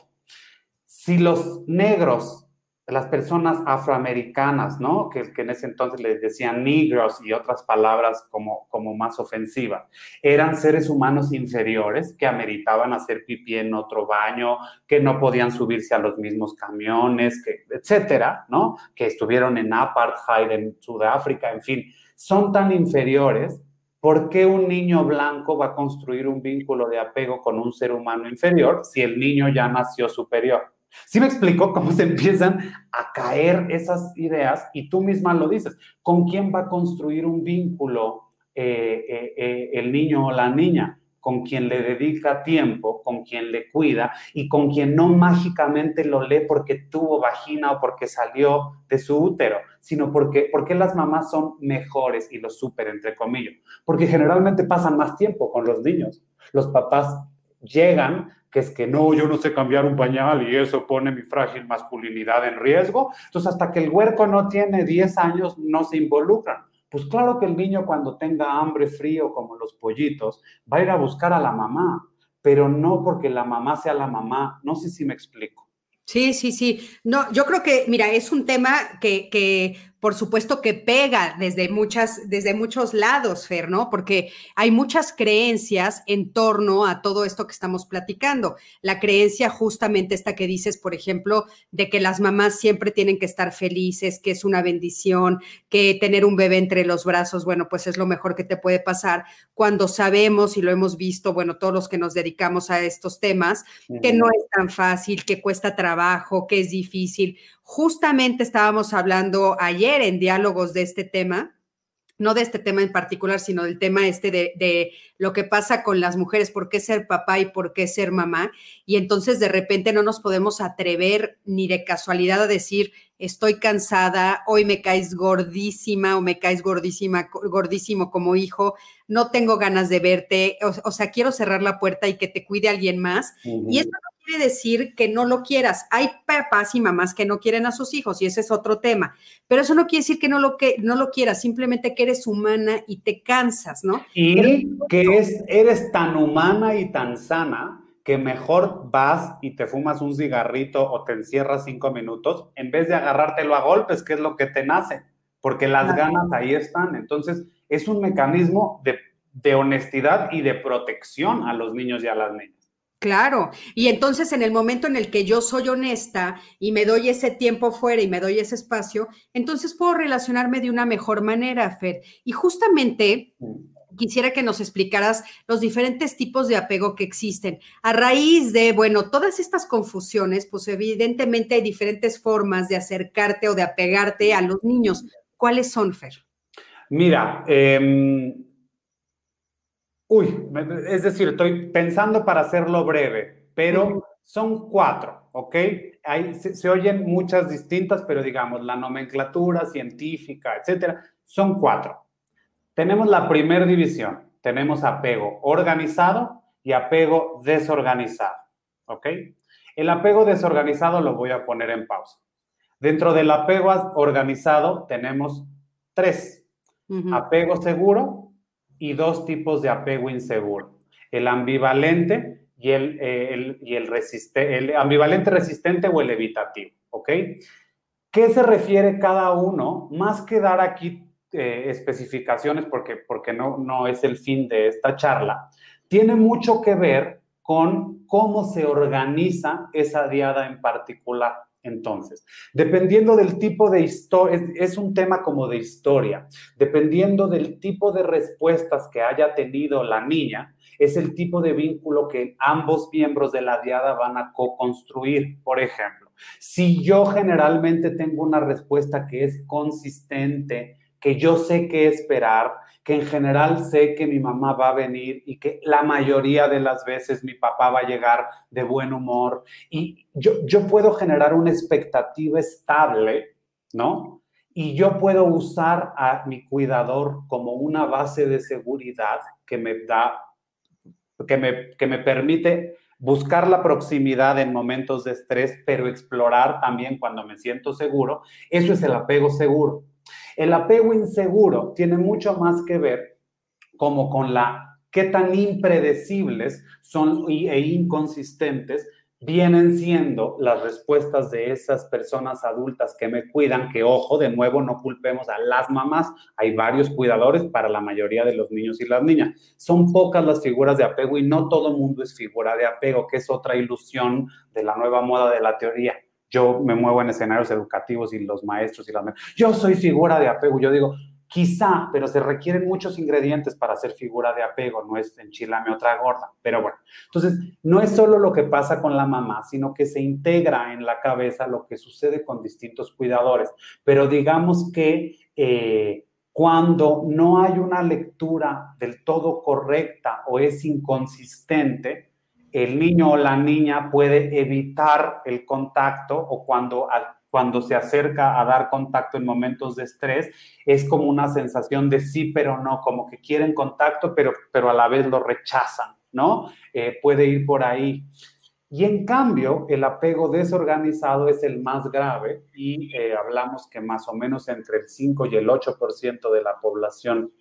Si los negros las personas afroamericanas, ¿no? Que, en ese entonces les decían negros y otras palabras como, como más ofensivas, eran seres humanos inferiores que ameritaban hacer pipí en otro baño, que no podían subirse a los mismos camiones, que, etcétera, ¿no? Que estuvieron en apartheid en Sudáfrica, en fin, son tan inferiores. ¿Por qué un niño blanco va a construir un vínculo de apego con un ser humano inferior si el niño ya nació superior? ¿Sí me explico cómo se empiezan a caer esas ideas? Y tú misma lo dices, ¿con quién va a construir un vínculo eh, eh, eh, el niño o la niña? Con quien le dedica tiempo, con quien le cuida y con quien no mágicamente lo lee porque tuvo vagina o porque salió de su útero, sino porque, porque las mamás son mejores y los súper, entre comillas, porque generalmente pasan más tiempo con los niños. Los papás llegan que es que no, yo no sé cambiar un pañal y eso pone mi frágil masculinidad en riesgo. Entonces, hasta que el huerco no tiene 10 años, no se involucran. Pues claro que el niño cuando tenga hambre, frío, como los pollitos, va a ir a buscar a la mamá, pero no porque la mamá sea la mamá. No sé si me explico. Sí, sí, sí. No, yo creo que, mira, es un tema que, que por supuesto que pega desde muchas, desde muchos lados, Fer, ¿no? Porque hay muchas creencias en torno a todo esto que estamos platicando. La creencia justamente esta que dices, por ejemplo, de que las mamás siempre tienen que estar felices, que es una bendición, que tener un bebé entre los brazos, bueno, pues es lo mejor que te puede pasar cuando sabemos y lo hemos visto, bueno, todos los que nos dedicamos a estos temas, que no es tan fácil, que cuesta trabajo, que es difícil Justamente estábamos hablando ayer en diálogos de este tema, no de este tema en particular, sino del tema este de, lo que pasa con las mujeres, por qué ser papá y por qué ser mamá. Y entonces de repente no nos podemos atrever ni de casualidad a decir, estoy cansada, hoy me caes gordísima o me caes gordísima, gordísimo como hijo, no tengo ganas de verte, o, sea, quiero cerrar la puerta y que te cuide alguien más. Y esto no quiere decir que no lo quieras. Hay papás y mamás que no quieren a sus hijos y ese es otro tema. Pero eso no quiere decir que no lo, que, no lo quieras, simplemente que eres humana y te cansas, ¿no? Y que es, eres tan humana y tan sana que mejor vas y te fumas un cigarrito o te encierras cinco minutos en vez de agarrártelo a golpes, que es lo que te nace, porque las ganas ahí están. Entonces, es un mecanismo de, de honestidad y de protección a los niños y a las niñas. Claro, y entonces en el momento en el que yo soy honesta y me doy ese tiempo fuera y me doy ese espacio, entonces puedo relacionarme de una mejor manera, Fer. Y justamente quisiera que nos explicaras los diferentes tipos de apego que existen. A raíz de, bueno, todas estas confusiones, pues evidentemente hay diferentes formas de acercarte o de apegarte a los niños. ¿Cuáles son, Fer? Mira, eh, Uy, es decir, estoy pensando para hacerlo breve, pero son cuatro, ¿ok? Ahí se, oyen muchas distintas, pero digamos, la nomenclatura científica, etcétera, son cuatro. Tenemos la primera división, tenemos apego organizado y apego desorganizado, ¿ok? El apego desorganizado lo voy a poner en pausa. Dentro del apego organizado tenemos tres. Apego seguro, y dos tipos de apego inseguro, el ambivalente y el, eh, y el, el ambivalente resistente o el evitativo, ¿ok? ¿Qué se refiere cada uno? Más que dar aquí eh, especificaciones, porque, porque no, no es el fin de esta charla, tiene mucho que ver con cómo se organiza esa diada en particular. Entonces, dependiendo del tipo de historia, es, un tema como de historia, dependiendo del tipo de respuestas que haya tenido la niña, es el tipo de vínculo que ambos miembros de la diada van a co-construir. Por ejemplo, si yo generalmente tengo una respuesta que es consistente, que yo sé qué esperar, que en general sé que mi mamá va a venir y que la mayoría de las veces mi papá va a llegar de buen humor y yo, yo puedo generar una expectativa estable, ¿no? Y yo puedo usar a mi cuidador como una base de seguridad que me da, que me, que me permite buscar la proximidad en momentos de estrés, pero explorar también cuando me siento seguro. Eso es el apego seguro. El apego inseguro tiene mucho más que ver como con la qué tan impredecibles son e inconsistentes vienen siendo las respuestas de esas personas adultas que me cuidan, que ojo, de nuevo no culpemos a las mamás, hay varios cuidadores para la mayoría de los niños y las niñas. Son pocas las figuras de apego y no todo el mundo es figura de apego, que es otra ilusión de la nueva moda de la teoría yo me muevo en escenarios educativos y los maestros y las... Yo soy figura de apego. Yo digo, quizá, pero se requieren muchos ingredientes para ser figura de apego. No es enchilame otra gorda. Pero bueno, entonces, no es solo lo que pasa con la mamá, sino que se integra en la cabeza lo que sucede con distintos cuidadores. Pero digamos que... Eh, cuando no hay una lectura del todo correcta o es inconsistente, el niño o la niña puede evitar el contacto o cuando, cuando se acerca a dar contacto en momentos de estrés, es como una sensación de sí, pero no, como que quieren contacto, pero, pero a la vez lo rechazan, ¿no? Eh, puede ir por ahí. Y en cambio, el apego desorganizado es el más grave y eh, hablamos que más o menos entre el 5 y el 8% de la población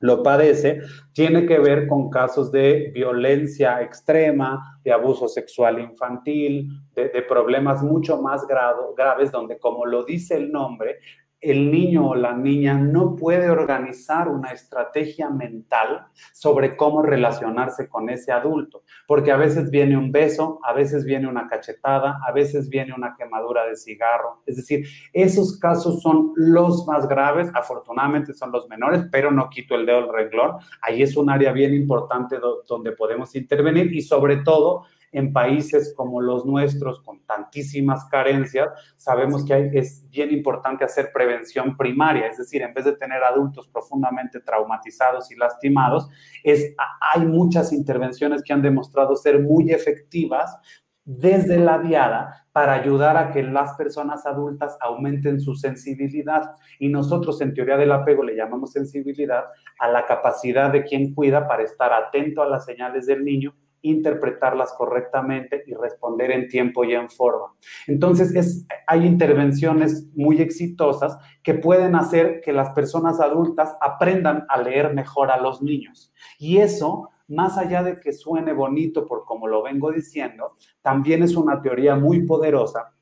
lo padece, tiene que ver con casos de violencia extrema, de abuso sexual infantil, de, problemas mucho más graves, donde como lo dice el nombre, el niño o la niña no puede organizar una estrategia mental sobre cómo relacionarse con ese adulto, porque a veces viene un beso, a veces viene una cachetada, a veces viene una quemadura de cigarro. Es decir, esos casos son los más graves, afortunadamente son los menores, pero no quito el dedo del renglón. Ahí es un área bien importante donde podemos intervenir y sobre todo en países como los nuestros, con tantísimas carencias, sabemos que es bien importante hacer prevención primaria, es decir, en vez de tener adultos profundamente traumatizados y lastimados, es, hay muchas intervenciones que han demostrado ser muy efectivas desde la diada para ayudar a que las personas adultas aumenten su sensibilidad. Y nosotros en teoría del apego le llamamos sensibilidad a la capacidad de quien cuida para estar atento a las señales del niño interpretarlas correctamente y responder en tiempo y en forma. Entonces, es, hay intervenciones muy exitosas que pueden hacer que las personas adultas aprendan a leer mejor a los niños. Y eso, más allá de que suene bonito por como lo vengo diciendo, también es una teoría muy poderosa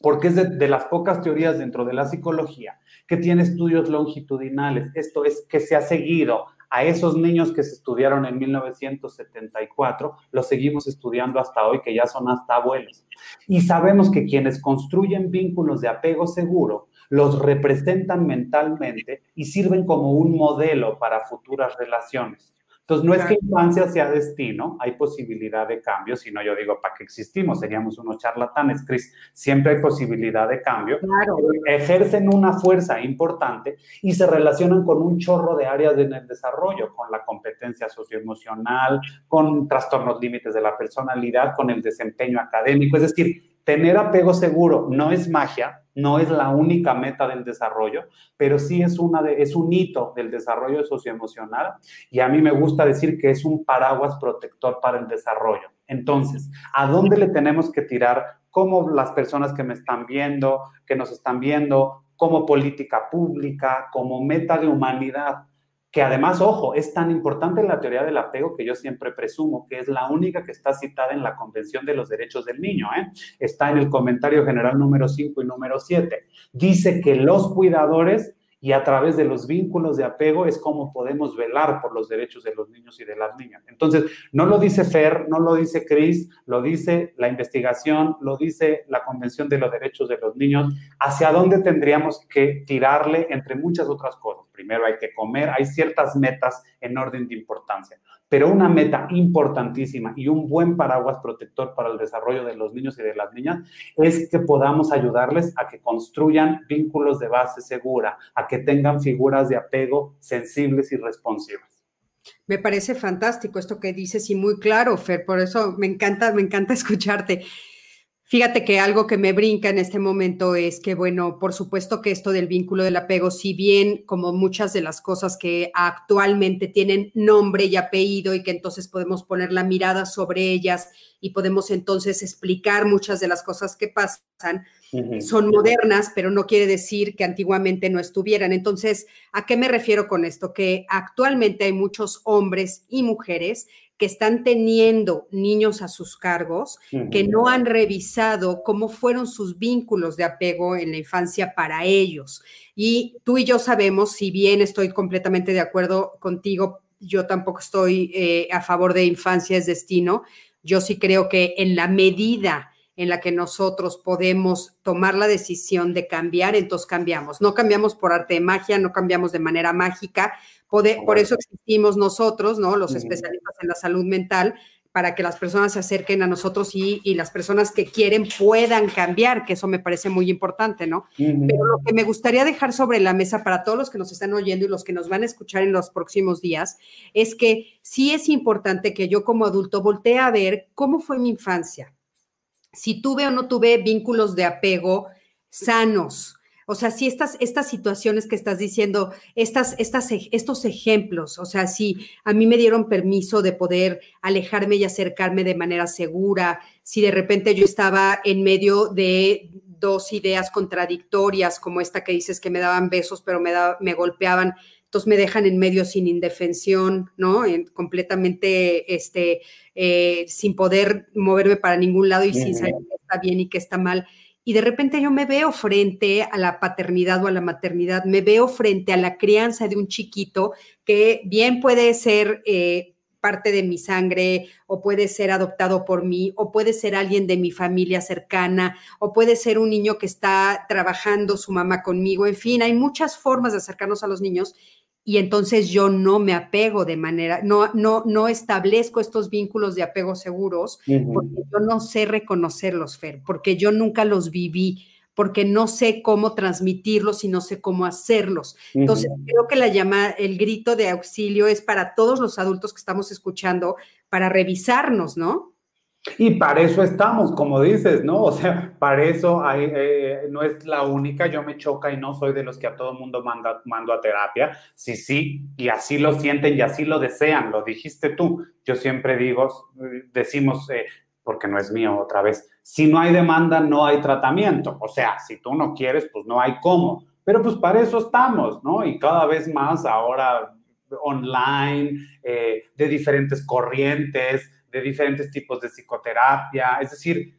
porque es de, de, las pocas teorías dentro de la psicología que tiene estudios longitudinales. Esto es que se ha seguido a esos niños que se estudiaron en 1974, los seguimos estudiando hasta hoy, que ya son hasta abuelos. Y sabemos que quienes construyen vínculos de apego seguro los representan mentalmente y sirven como un modelo para futuras relaciones. Entonces, no es que infancia sea destino, hay posibilidad de cambio, sino yo digo, ¿para qué existimos? Seríamos unos charlatanes, Cris. Siempre hay posibilidad de cambio. Claro. Ejercen una fuerza importante y se relacionan con un chorro de áreas en el desarrollo, con la competencia socioemocional, con trastornos límites de la personalidad, con el desempeño académico. Es decir, tener apego seguro no es magia, no es la única meta del desarrollo, pero sí es, una de, es un hito del desarrollo socioemocional y a mí me gusta decir que es un paraguas protector para el desarrollo. Entonces, ¿a dónde le tenemos que tirar como las personas que me están viendo, que nos están viendo, como política pública, como meta de humanidad? Que además, ojo, es tan importante la teoría del apego que yo siempre presumo que es la única que está citada en la Convención de los Derechos del Niño. ¿eh? Está en el comentario general número 5 y número 7. Dice que los cuidadores y a través de los vínculos de apego es como podemos velar por los derechos de los niños y de las niñas. Entonces, no lo dice Fer, no lo dice Chris, lo dice la investigación, lo dice la Convención de los Derechos de los Niños, hacia dónde tendríamos que tirarle entre muchas otras cosas. Primero hay que comer, hay ciertas metas en orden de importancia. Pero una meta importantísima y un buen paraguas protector para el desarrollo de los niños y de las niñas es que podamos ayudarles a que construyan vínculos de base segura, a que tengan figuras de apego sensibles y responsivas. Me parece fantástico esto que dices y muy claro, Fer, por eso me encanta, me encanta escucharte. Fíjate que algo que me brinca en este momento es que, bueno, por supuesto que esto del vínculo del apego, si bien como muchas de las cosas que actualmente tienen nombre y apellido y que entonces podemos poner la mirada sobre ellas y podemos entonces explicar muchas de las cosas que pasan, son modernas, pero no quiere decir que antiguamente no estuvieran. Entonces, ¿a qué me refiero con esto? Que actualmente hay muchos hombres y mujeres que están teniendo niños a sus cargos, que no han revisado cómo fueron sus vínculos de apego en la infancia para ellos. Y tú y yo sabemos, si bien estoy completamente de acuerdo contigo, yo tampoco estoy eh, a favor de infancia es destino, yo sí creo que en la medida en la que nosotros podemos tomar la decisión de cambiar, entonces cambiamos. No cambiamos por arte de magia, no cambiamos de manera mágica, por eso existimos nosotros, ¿no? Los especialistas en la salud mental, para que las personas se acerquen a nosotros y, las personas que quieren puedan cambiar, que eso me parece muy importante, ¿no? Pero lo que me gustaría dejar sobre la mesa para todos los que nos están oyendo y los que nos van a escuchar en los próximos días, es que sí es importante que yo como adulto voltee a ver cómo fue mi infancia, si tuve o no tuve vínculos de apego sanos, O sea, si estas, estas situaciones que estás diciendo, estas, estas, estos ejemplos, o sea, si a mí me dieron permiso de poder alejarme y acercarme de manera segura, si de repente yo estaba en medio de dos ideas contradictorias, como esta que dices que me daban besos, pero me, me golpeaban, entonces me dejan en medio sin indefensión, ¿no? completamente, este, eh, sin poder moverme para ningún lado y sin saber qué está bien y qué está mal. Y de repente yo me veo frente a la paternidad o a la maternidad, me veo frente a la crianza de un chiquito que bien puede ser eh, parte de mi sangre o puede ser adoptado por mí o puede ser alguien de mi familia cercana o puede ser un niño que está trabajando su mamá conmigo, en fin, hay muchas formas de acercarnos a los niños y entonces yo no me apego de manera, no, no, no establezco estos vínculos de apego seguros porque yo no sé reconocerlos, Fer, porque yo nunca los viví, porque no sé cómo transmitirlos y no sé cómo hacerlos. Entonces, creo que la llama, el grito de auxilio es para todos los adultos que estamos escuchando, para revisarnos, ¿no? Y para eso estamos, como dices, ¿no? O sea, para eso hay, eh, no es la única, yo me choca y no soy de los que a todo mundo manda, mando a terapia. Sí, sí, y así lo sienten y así lo desean, lo dijiste tú. Yo siempre digo, decimos, eh, porque no es mío otra vez, si no hay demanda, no hay tratamiento. O sea, si tú no quieres, pues no hay cómo. Pero pues para eso estamos, ¿no? Y cada vez más ahora online, eh, de diferentes corrientes, de diferentes tipos de psicoterapia, es decir,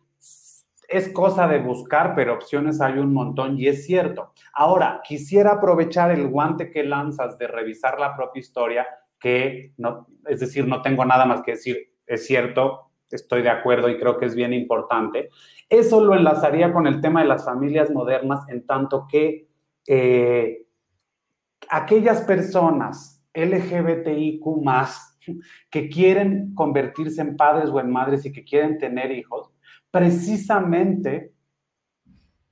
es cosa de buscar, pero opciones hay un montón y es cierto. Ahora, quisiera aprovechar el guante que lanzas de revisar la propia historia, que no, es decir, no tengo nada más que decir, es cierto, estoy de acuerdo y creo que es bien importante. Eso lo enlazaría con el tema de las familias modernas, en tanto que eh, aquellas personas LGBTIQ más que quieren convertirse en padres o en madres y que quieren tener hijos, precisamente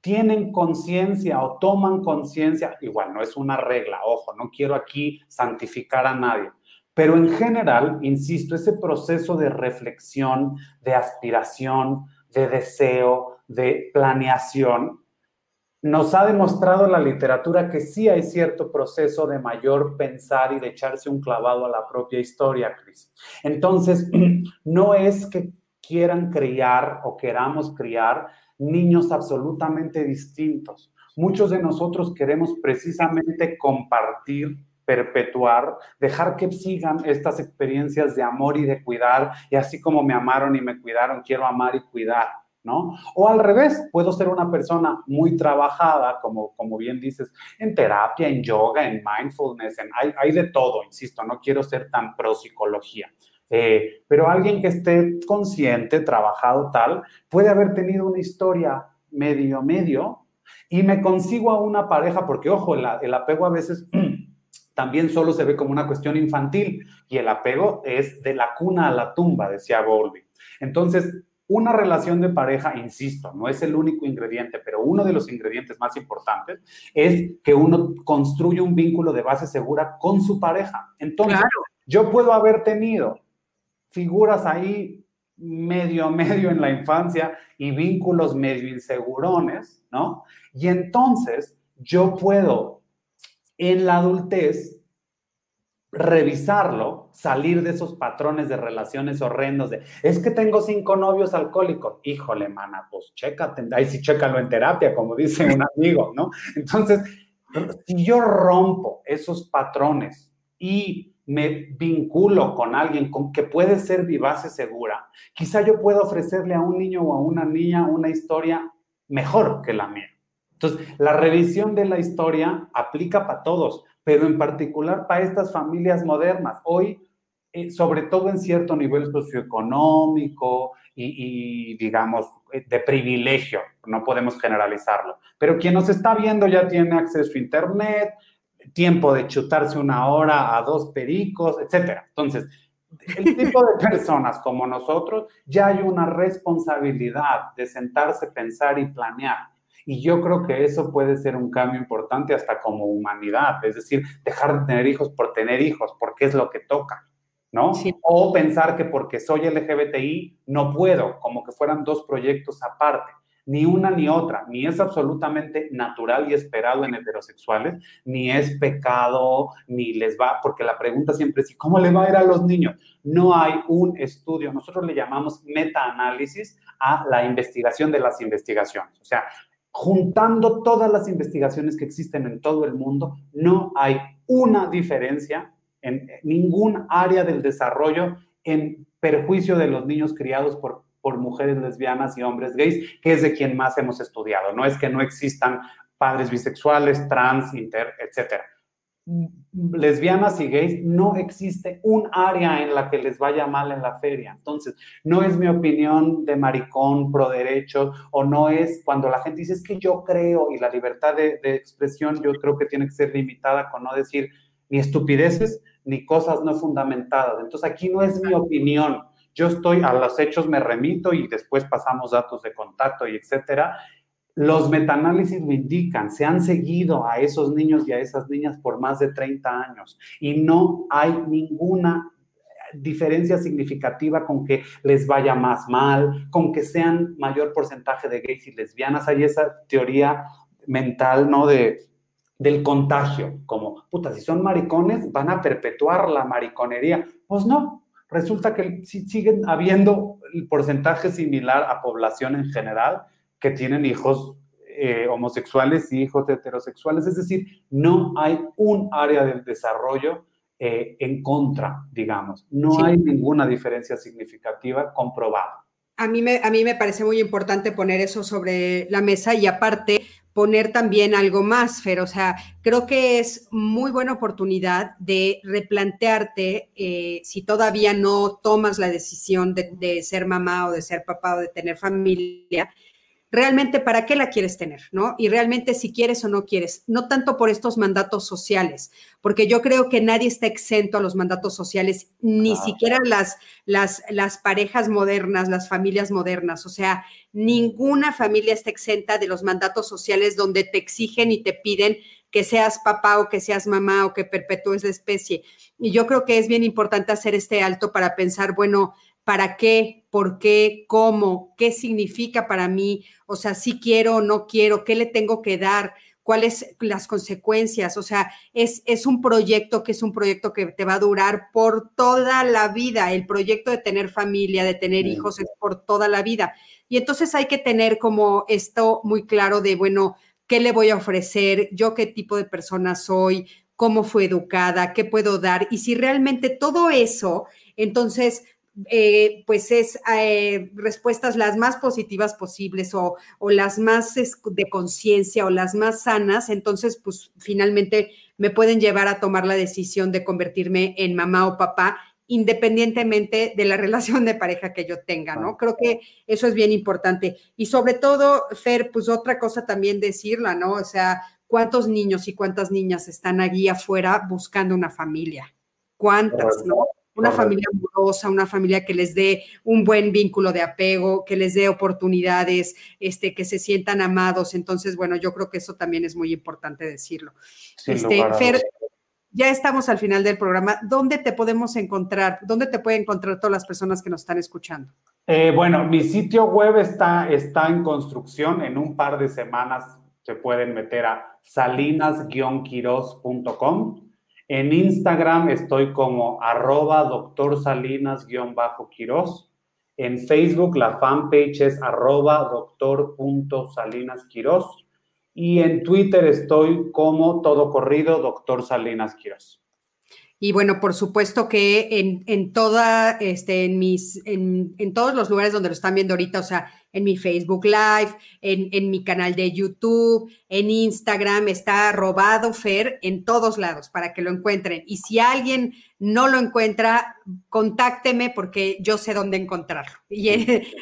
tienen conciencia o toman conciencia, igual no es una regla, ojo, no quiero aquí santificar a nadie, pero en general, insisto, ese proceso de reflexión, de aspiración, de deseo, de planeación, nos ha demostrado la literatura que sí hay cierto proceso de mayor pensar y de echarse un clavado a la propia historia, Cris. Entonces, no es que quieran criar o queramos criar niños absolutamente distintos. Muchos de nosotros queremos precisamente compartir perpetuar, dejar que sigan estas experiencias de amor y de cuidar, y así como me amaron y me cuidaron, quiero amar y cuidar. ¿No? O al revés, puedo ser una persona muy trabajada, como, como bien dices, en terapia, en yoga, en mindfulness, en, hay, de todo, insisto, no quiero ser tan pro psicología. Eh, pero alguien que esté consciente, trabajado tal, puede haber tenido una historia medio, medio, y me consigo a una pareja, porque ojo, el, el apego a veces también solo se ve como una cuestión infantil, y el apego es de la cuna a la tumba, decía Bowlby. Entonces, una relación de pareja, insisto, no es el único ingrediente, pero uno de los ingredientes más importantes es que uno construye un vínculo de base segura con su pareja. Entonces, yo puedo haber tenido figuras ahí medio, medio en la infancia y vínculos medio insegurones, ¿no? Y entonces yo puedo en la adultez revisarlo, salir de esos patrones de relaciones horrendos de, es que tengo cinco novios alcohólicos. Híjole, mana, pues chécate, ahí sí chécalo en terapia, como dice un amigo, ¿no? Entonces, si yo rompo esos patrones y me vinculo con alguien con que puede ser vivaz y segura, quizá yo pueda ofrecerle a un niño o a una niña una historia mejor que la mía. Entonces, la revisión de la historia aplica para todos pero en particular para estas familias modernas. Hoy, eh, sobre todo en cierto nivel socioeconómico y, digamos, eh, de privilegio, no podemos generalizarlo, pero quien nos está viendo ya tiene acceso a Internet, tiempo de chutarse una hora a dos pericos, etc. Entonces, el tipo de personas como nosotros, ya hay una responsabilidad de sentarse, pensar y planear. Y yo creo que eso puede ser un cambio importante hasta como humanidad, es decir, dejar de tener hijos por tener hijos, porque es lo que toca, ¿no? O pensar que porque soy LGBTI no puedo, como que fueran dos proyectos aparte. ni una ni otra, ni es absolutamente natural y esperado en heterosexuales, ni es pecado, ni les va, porque la pregunta siempre es, ¿y cómo le va a ir a los niños? No hay un estudio, nosotros le llamamos metaanálisis a la investigación de las investigaciones. O sea, juntando todas las investigaciones que existen en todo el mundo, no hay una diferencia en ningún área del desarrollo en perjuicio de los niños criados por, por mujeres lesbianas y hombres gays, que es de quien más hemos estudiado. No es que no existan padres bisexuales, trans, inter, etcétera lesbianas y gays, no existe un área en la que les vaya mal en la feria. Entonces, no es mi opinión de maricón pro derecho o no es cuando la gente dice es que yo creo y la libertad de, de expresión yo creo que tiene que ser limitada con no decir ni estupideces ni cosas no fundamentadas. Entonces, aquí no es mi opinión. Yo estoy a los hechos, me remito y después pasamos datos de contacto y etcétera. Los metaanálisis lo indican, se han seguido a esos niños y a esas niñas por más de 30 años y no hay ninguna diferencia significativa con que les vaya más mal, con que sean mayor porcentaje de gays y lesbianas. Hay esa teoría mental, ¿no? De, del contagio, como, puta, si son maricones, van a perpetuar la mariconería. Pues no, resulta que siguen habiendo el porcentaje similar a población en general que tienen hijos eh, homosexuales y hijos heterosexuales. Es decir, no hay un área del desarrollo eh, en contra, digamos. No hay ninguna diferencia significativa comprobada. A mí, me, a mí me parece muy importante poner eso sobre la mesa y aparte poner también algo más, Fer. O sea, creo que es muy buena oportunidad de replantearte eh, si todavía no tomas la decisión de, de, ser mamá o de ser papá o de tener familia, realmente para qué la quieres tener, ¿no? Y realmente si quieres o no quieres, no tanto por estos mandatos sociales, porque yo creo que nadie está exento a los mandatos sociales, ni siquiera las, las, las parejas modernas, las familias modernas, o sea, ninguna familia está exenta de los mandatos sociales donde te exigen y te piden que seas papá o que seas mamá o que perpetúes la especie. Y yo creo que es bien importante hacer este alto para pensar, bueno, ¿para qué? ¿Por qué? ¿Cómo? ¿Qué significa para mí? O sea, si quiero o no quiero, ¿qué le tengo que dar? ¿Cuáles las consecuencias? O sea, es, es un proyecto que es un proyecto que te va a durar por toda la vida. El proyecto de tener familia, de tener hijos, es por toda la vida. Y entonces hay que tener como esto muy claro de, bueno, ¿qué le voy a ofrecer? ¿Yo qué tipo de persona soy? ¿Cómo fue educada? ¿Qué puedo dar? Y si realmente todo eso, entonces eh, pues es eh, respuestas las más positivas posibles o, o las más de conciencia o las más sanas, entonces pues finalmente me pueden llevar a tomar la decisión de convertirme en mamá o papá independientemente de la relación de pareja que yo tenga, ¿no? Creo que eso es bien importante. Y sobre todo, Fer, pues otra cosa también decirla, ¿no? O sea, ¿cuántos niños y cuántas niñas están allí afuera buscando una familia? ¿Cuántas, no? Una familia amorosa, una familia que les dé un buen vínculo de apego, que les dé oportunidades, este, que se sientan amados. Entonces, bueno, yo creo que eso también es muy importante decirlo. este, Fer, ya estamos al final del programa. ¿Dónde te podemos encontrar? ¿Dónde te pueden encontrar todas las personas que nos están escuchando? Eh, bueno, mi sitio web está, está en construcción. En un par de semanas se pueden meter a salinas-quiros.com en Instagram estoy como arroba doctor Salinas-Quiroz. En Facebook la fanpage es arroba doctor.salinas-quiroz. Y en Twitter estoy como todo corrido doctor Salinas Quiroz. Y bueno, por supuesto que en, en toda, este, en mis, en, en, todos los lugares donde lo están viendo ahorita, o sea, en mi Facebook Live, en, en mi canal de YouTube, en Instagram, está robado Fer en todos lados para que lo encuentren. Y si alguien no lo encuentra, contácteme porque yo sé dónde encontrarlo. Y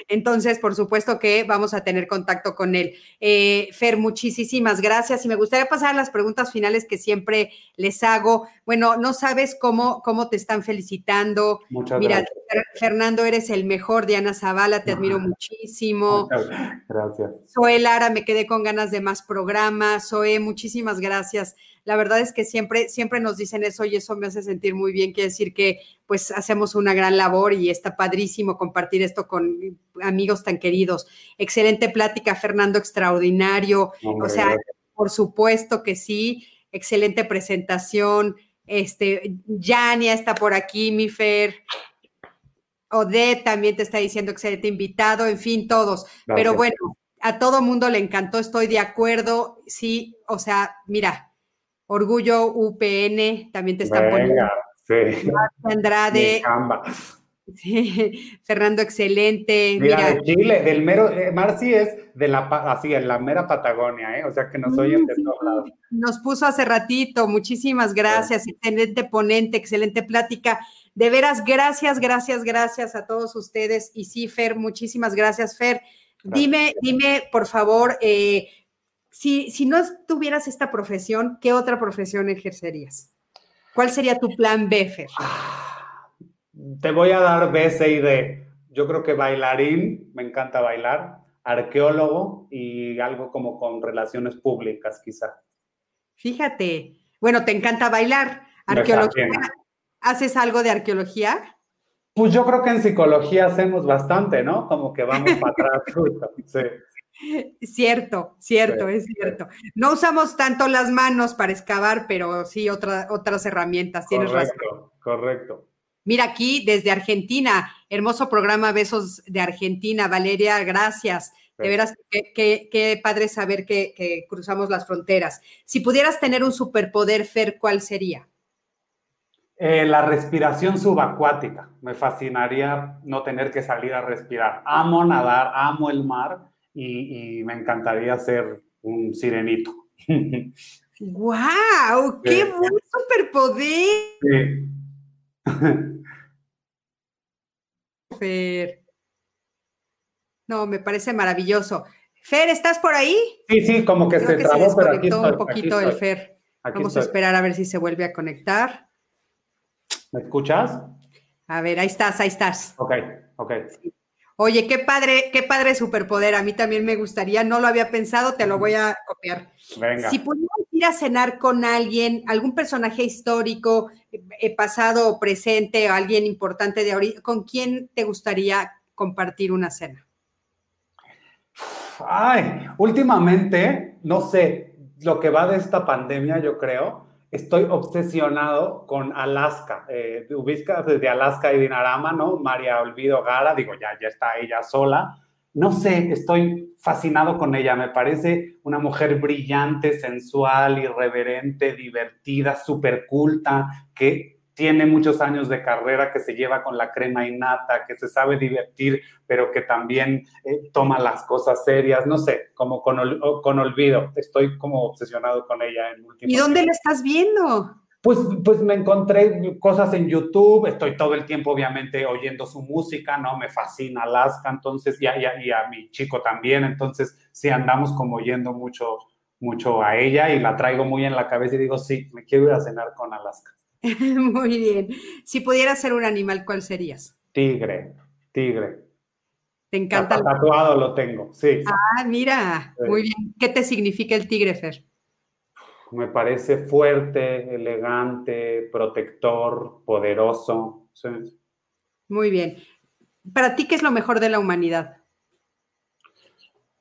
entonces, por supuesto que vamos a tener contacto con él. Eh, Fer, muchísimas gracias. Y me gustaría pasar a las preguntas finales que siempre les hago. Bueno, no sabes cómo, cómo te están felicitando. Muchas Mira, gracias. Fernando, eres el mejor. Diana Zavala, te admiro muchísimo. Muchas gracias. Zoe Lara, me quedé con ganas de más programas. Zoe, muchísimas gracias La verdad es que siempre, siempre nos dicen eso y eso me hace sentir muy bien. Quiere decir que pues hacemos una gran labor y está padrísimo compartir esto con amigos tan queridos. Excelente plática, Fernando, extraordinario. o sea, por supuesto que sí. Excelente presentación. Este, Yania está por aquí, mi Fer. Odette también te está diciendo excelente invitado, en fin, todos. Pero bueno, a todo mundo le encantó, estoy de acuerdo. Sí, o sea, mira, Orgullo UPN también te está poniendo. Sí. Andrade. Sí, Fernando, excelente. Mira, de Chile, del mero, eh, Marci es de la, así, en la mera Patagonia, ¿eh? o sea que nos oyen de todos lados. Nos puso hace ratito, muchísimas gracias, excelente ponente, excelente plática. De veras, gracias, gracias, gracias a todos ustedes. Y sí, Fer, muchísimas gracias, Fer. Dime, dime, por favor, eh, si, si no tuvieras esta profesión, ¿qué otra profesión ejercerías? ¿Cuál sería tu plan B, Fer? Te voy a dar B, C y D. Yo creo que bailarín, me encanta bailar, arqueólogo y algo como con relaciones públicas, quizá. Fíjate, bueno, te encanta bailar, arqueología. ¿Haces algo de arqueología? Pues yo creo que en psicología hacemos bastante, ¿no? Como que vamos para atrás, Sí. Cierto, cierto, es cierto. No usamos tanto las manos para excavar, pero sí otras herramientas, tienes razón. Correcto. Mira aquí desde Argentina, hermoso programa Besos de Argentina. Valeria, gracias. De veras, qué, padre saber que, que, cruzamos las fronteras. Si pudieras tener un superpoder, Fer, ¿cuál sería? Eh, la respiración subacuática. Me fascinaría no tener que salir a respirar. Amo nadar, amo el mar y, me encantaría ser un sirenito. ¡Guau! ¡Qué buen superpoder! Fer. No, me parece maravilloso. Fer, ¿estás por ahí? Sí, sí, como que se trabó, pero aquí un poquito el Fer. Vamos a esperar a ver si se vuelve a conectar. ¿Me escuchas? A ver, ahí estás, ahí estás. Ok, ok. Oye, qué padre, qué padre superpoder. A mí también me gustaría, no lo había pensado, te lo voy a copiar. Venga. Si pudiéramos ir a cenar con alguien, algún personaje histórico, eh, pasado o presente, o alguien importante de ahorita, ¿con quién te gustaría compartir una cena? Ay, últimamente, no sé, lo que va de esta pandemia, yo creo, estoy obsesionado con Alaska. Eh, desde Alaska y Dinarama, ¿no? María Olvido Gara, digo, ya, ya está ella sola. No sé, estoy fascinado con ella. Me parece una mujer brillante, sensual, irreverente, divertida, súper culta, que tiene muchos años de carrera, que se lleva con la crema innata, que se sabe divertir, pero que también eh, toma las cosas serias, no sé, como con, con, olvido. Estoy como obsesionado con ella en último ¿Y dónde la estás viendo? Pues, pues me encontré cosas en YouTube, estoy todo el tiempo obviamente oyendo su música, ¿no? Me fascina Alaska, entonces, y a, y a mi chico también, entonces sí andamos como oyendo mucho, mucho a ella y la traigo muy en la cabeza y digo, sí, me quiero ir a cenar con Alaska. Muy bien. Si pudieras ser un animal, ¿cuál serías? Tigre, tigre. ¿Te encanta? Tatuado lo tengo, sí. Ah, mira, muy bien. ¿Qué te significa el tigre, Fer? Me parece fuerte, elegante, protector, poderoso. Muy bien. ¿Para ti qué es lo mejor de la humanidad?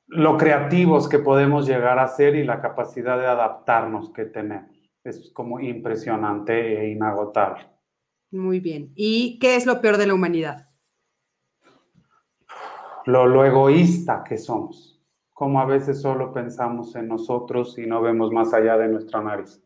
Lo creativos que podemos llegar a ser y la capacidad de adaptarnos que tenemos es como impresionante e inagotable. Muy bien. ¿Y qué es lo peor de la humanidad? Lo, egoísta que somos, como a veces solo pensamos en nosotros y no vemos más allá de nuestra nariz.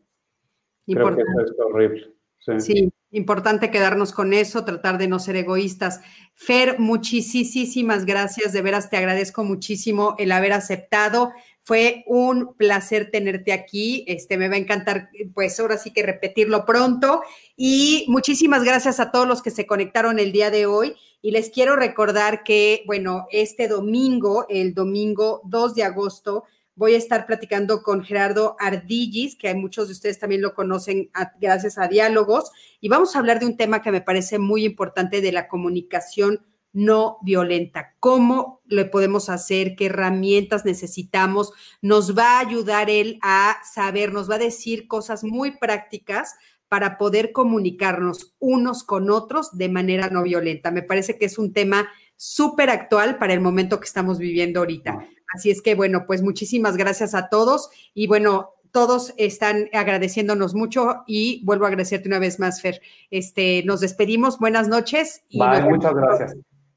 Creo que eso es horrible. sí, importante quedarnos con eso, tratar de no ser egoístas. Fer, muchísimas gracias, de veras te agradezco muchísimo el haber aceptado. Fue un placer tenerte aquí. Este, me va a encantar, pues ahora sí que repetirlo pronto. Y muchísimas gracias a todos los que se conectaron el día de hoy. Y les quiero recordar que, bueno, este domingo, el domingo 2 de agosto, voy a estar platicando con Gerardo Ardillis, que muchos de ustedes también lo conocen gracias a Diálogos, y vamos a hablar de un tema que me parece muy importante de la comunicación no violenta. ¿Cómo le podemos hacer? ¿Qué herramientas necesitamos? Nos va a ayudar él a saber, nos va a decir cosas muy prácticas para poder comunicarnos unos con otros de manera no violenta. Me parece que es un tema súper actual para el momento que estamos viviendo ahorita. Así es que, bueno, pues muchísimas gracias a todos y bueno, todos están agradeciéndonos mucho y vuelvo a agradecerte una vez más, Fer. Este, nos despedimos, buenas noches. Y muchas gracias.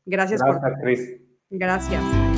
Gracias, gracias por... Gracias.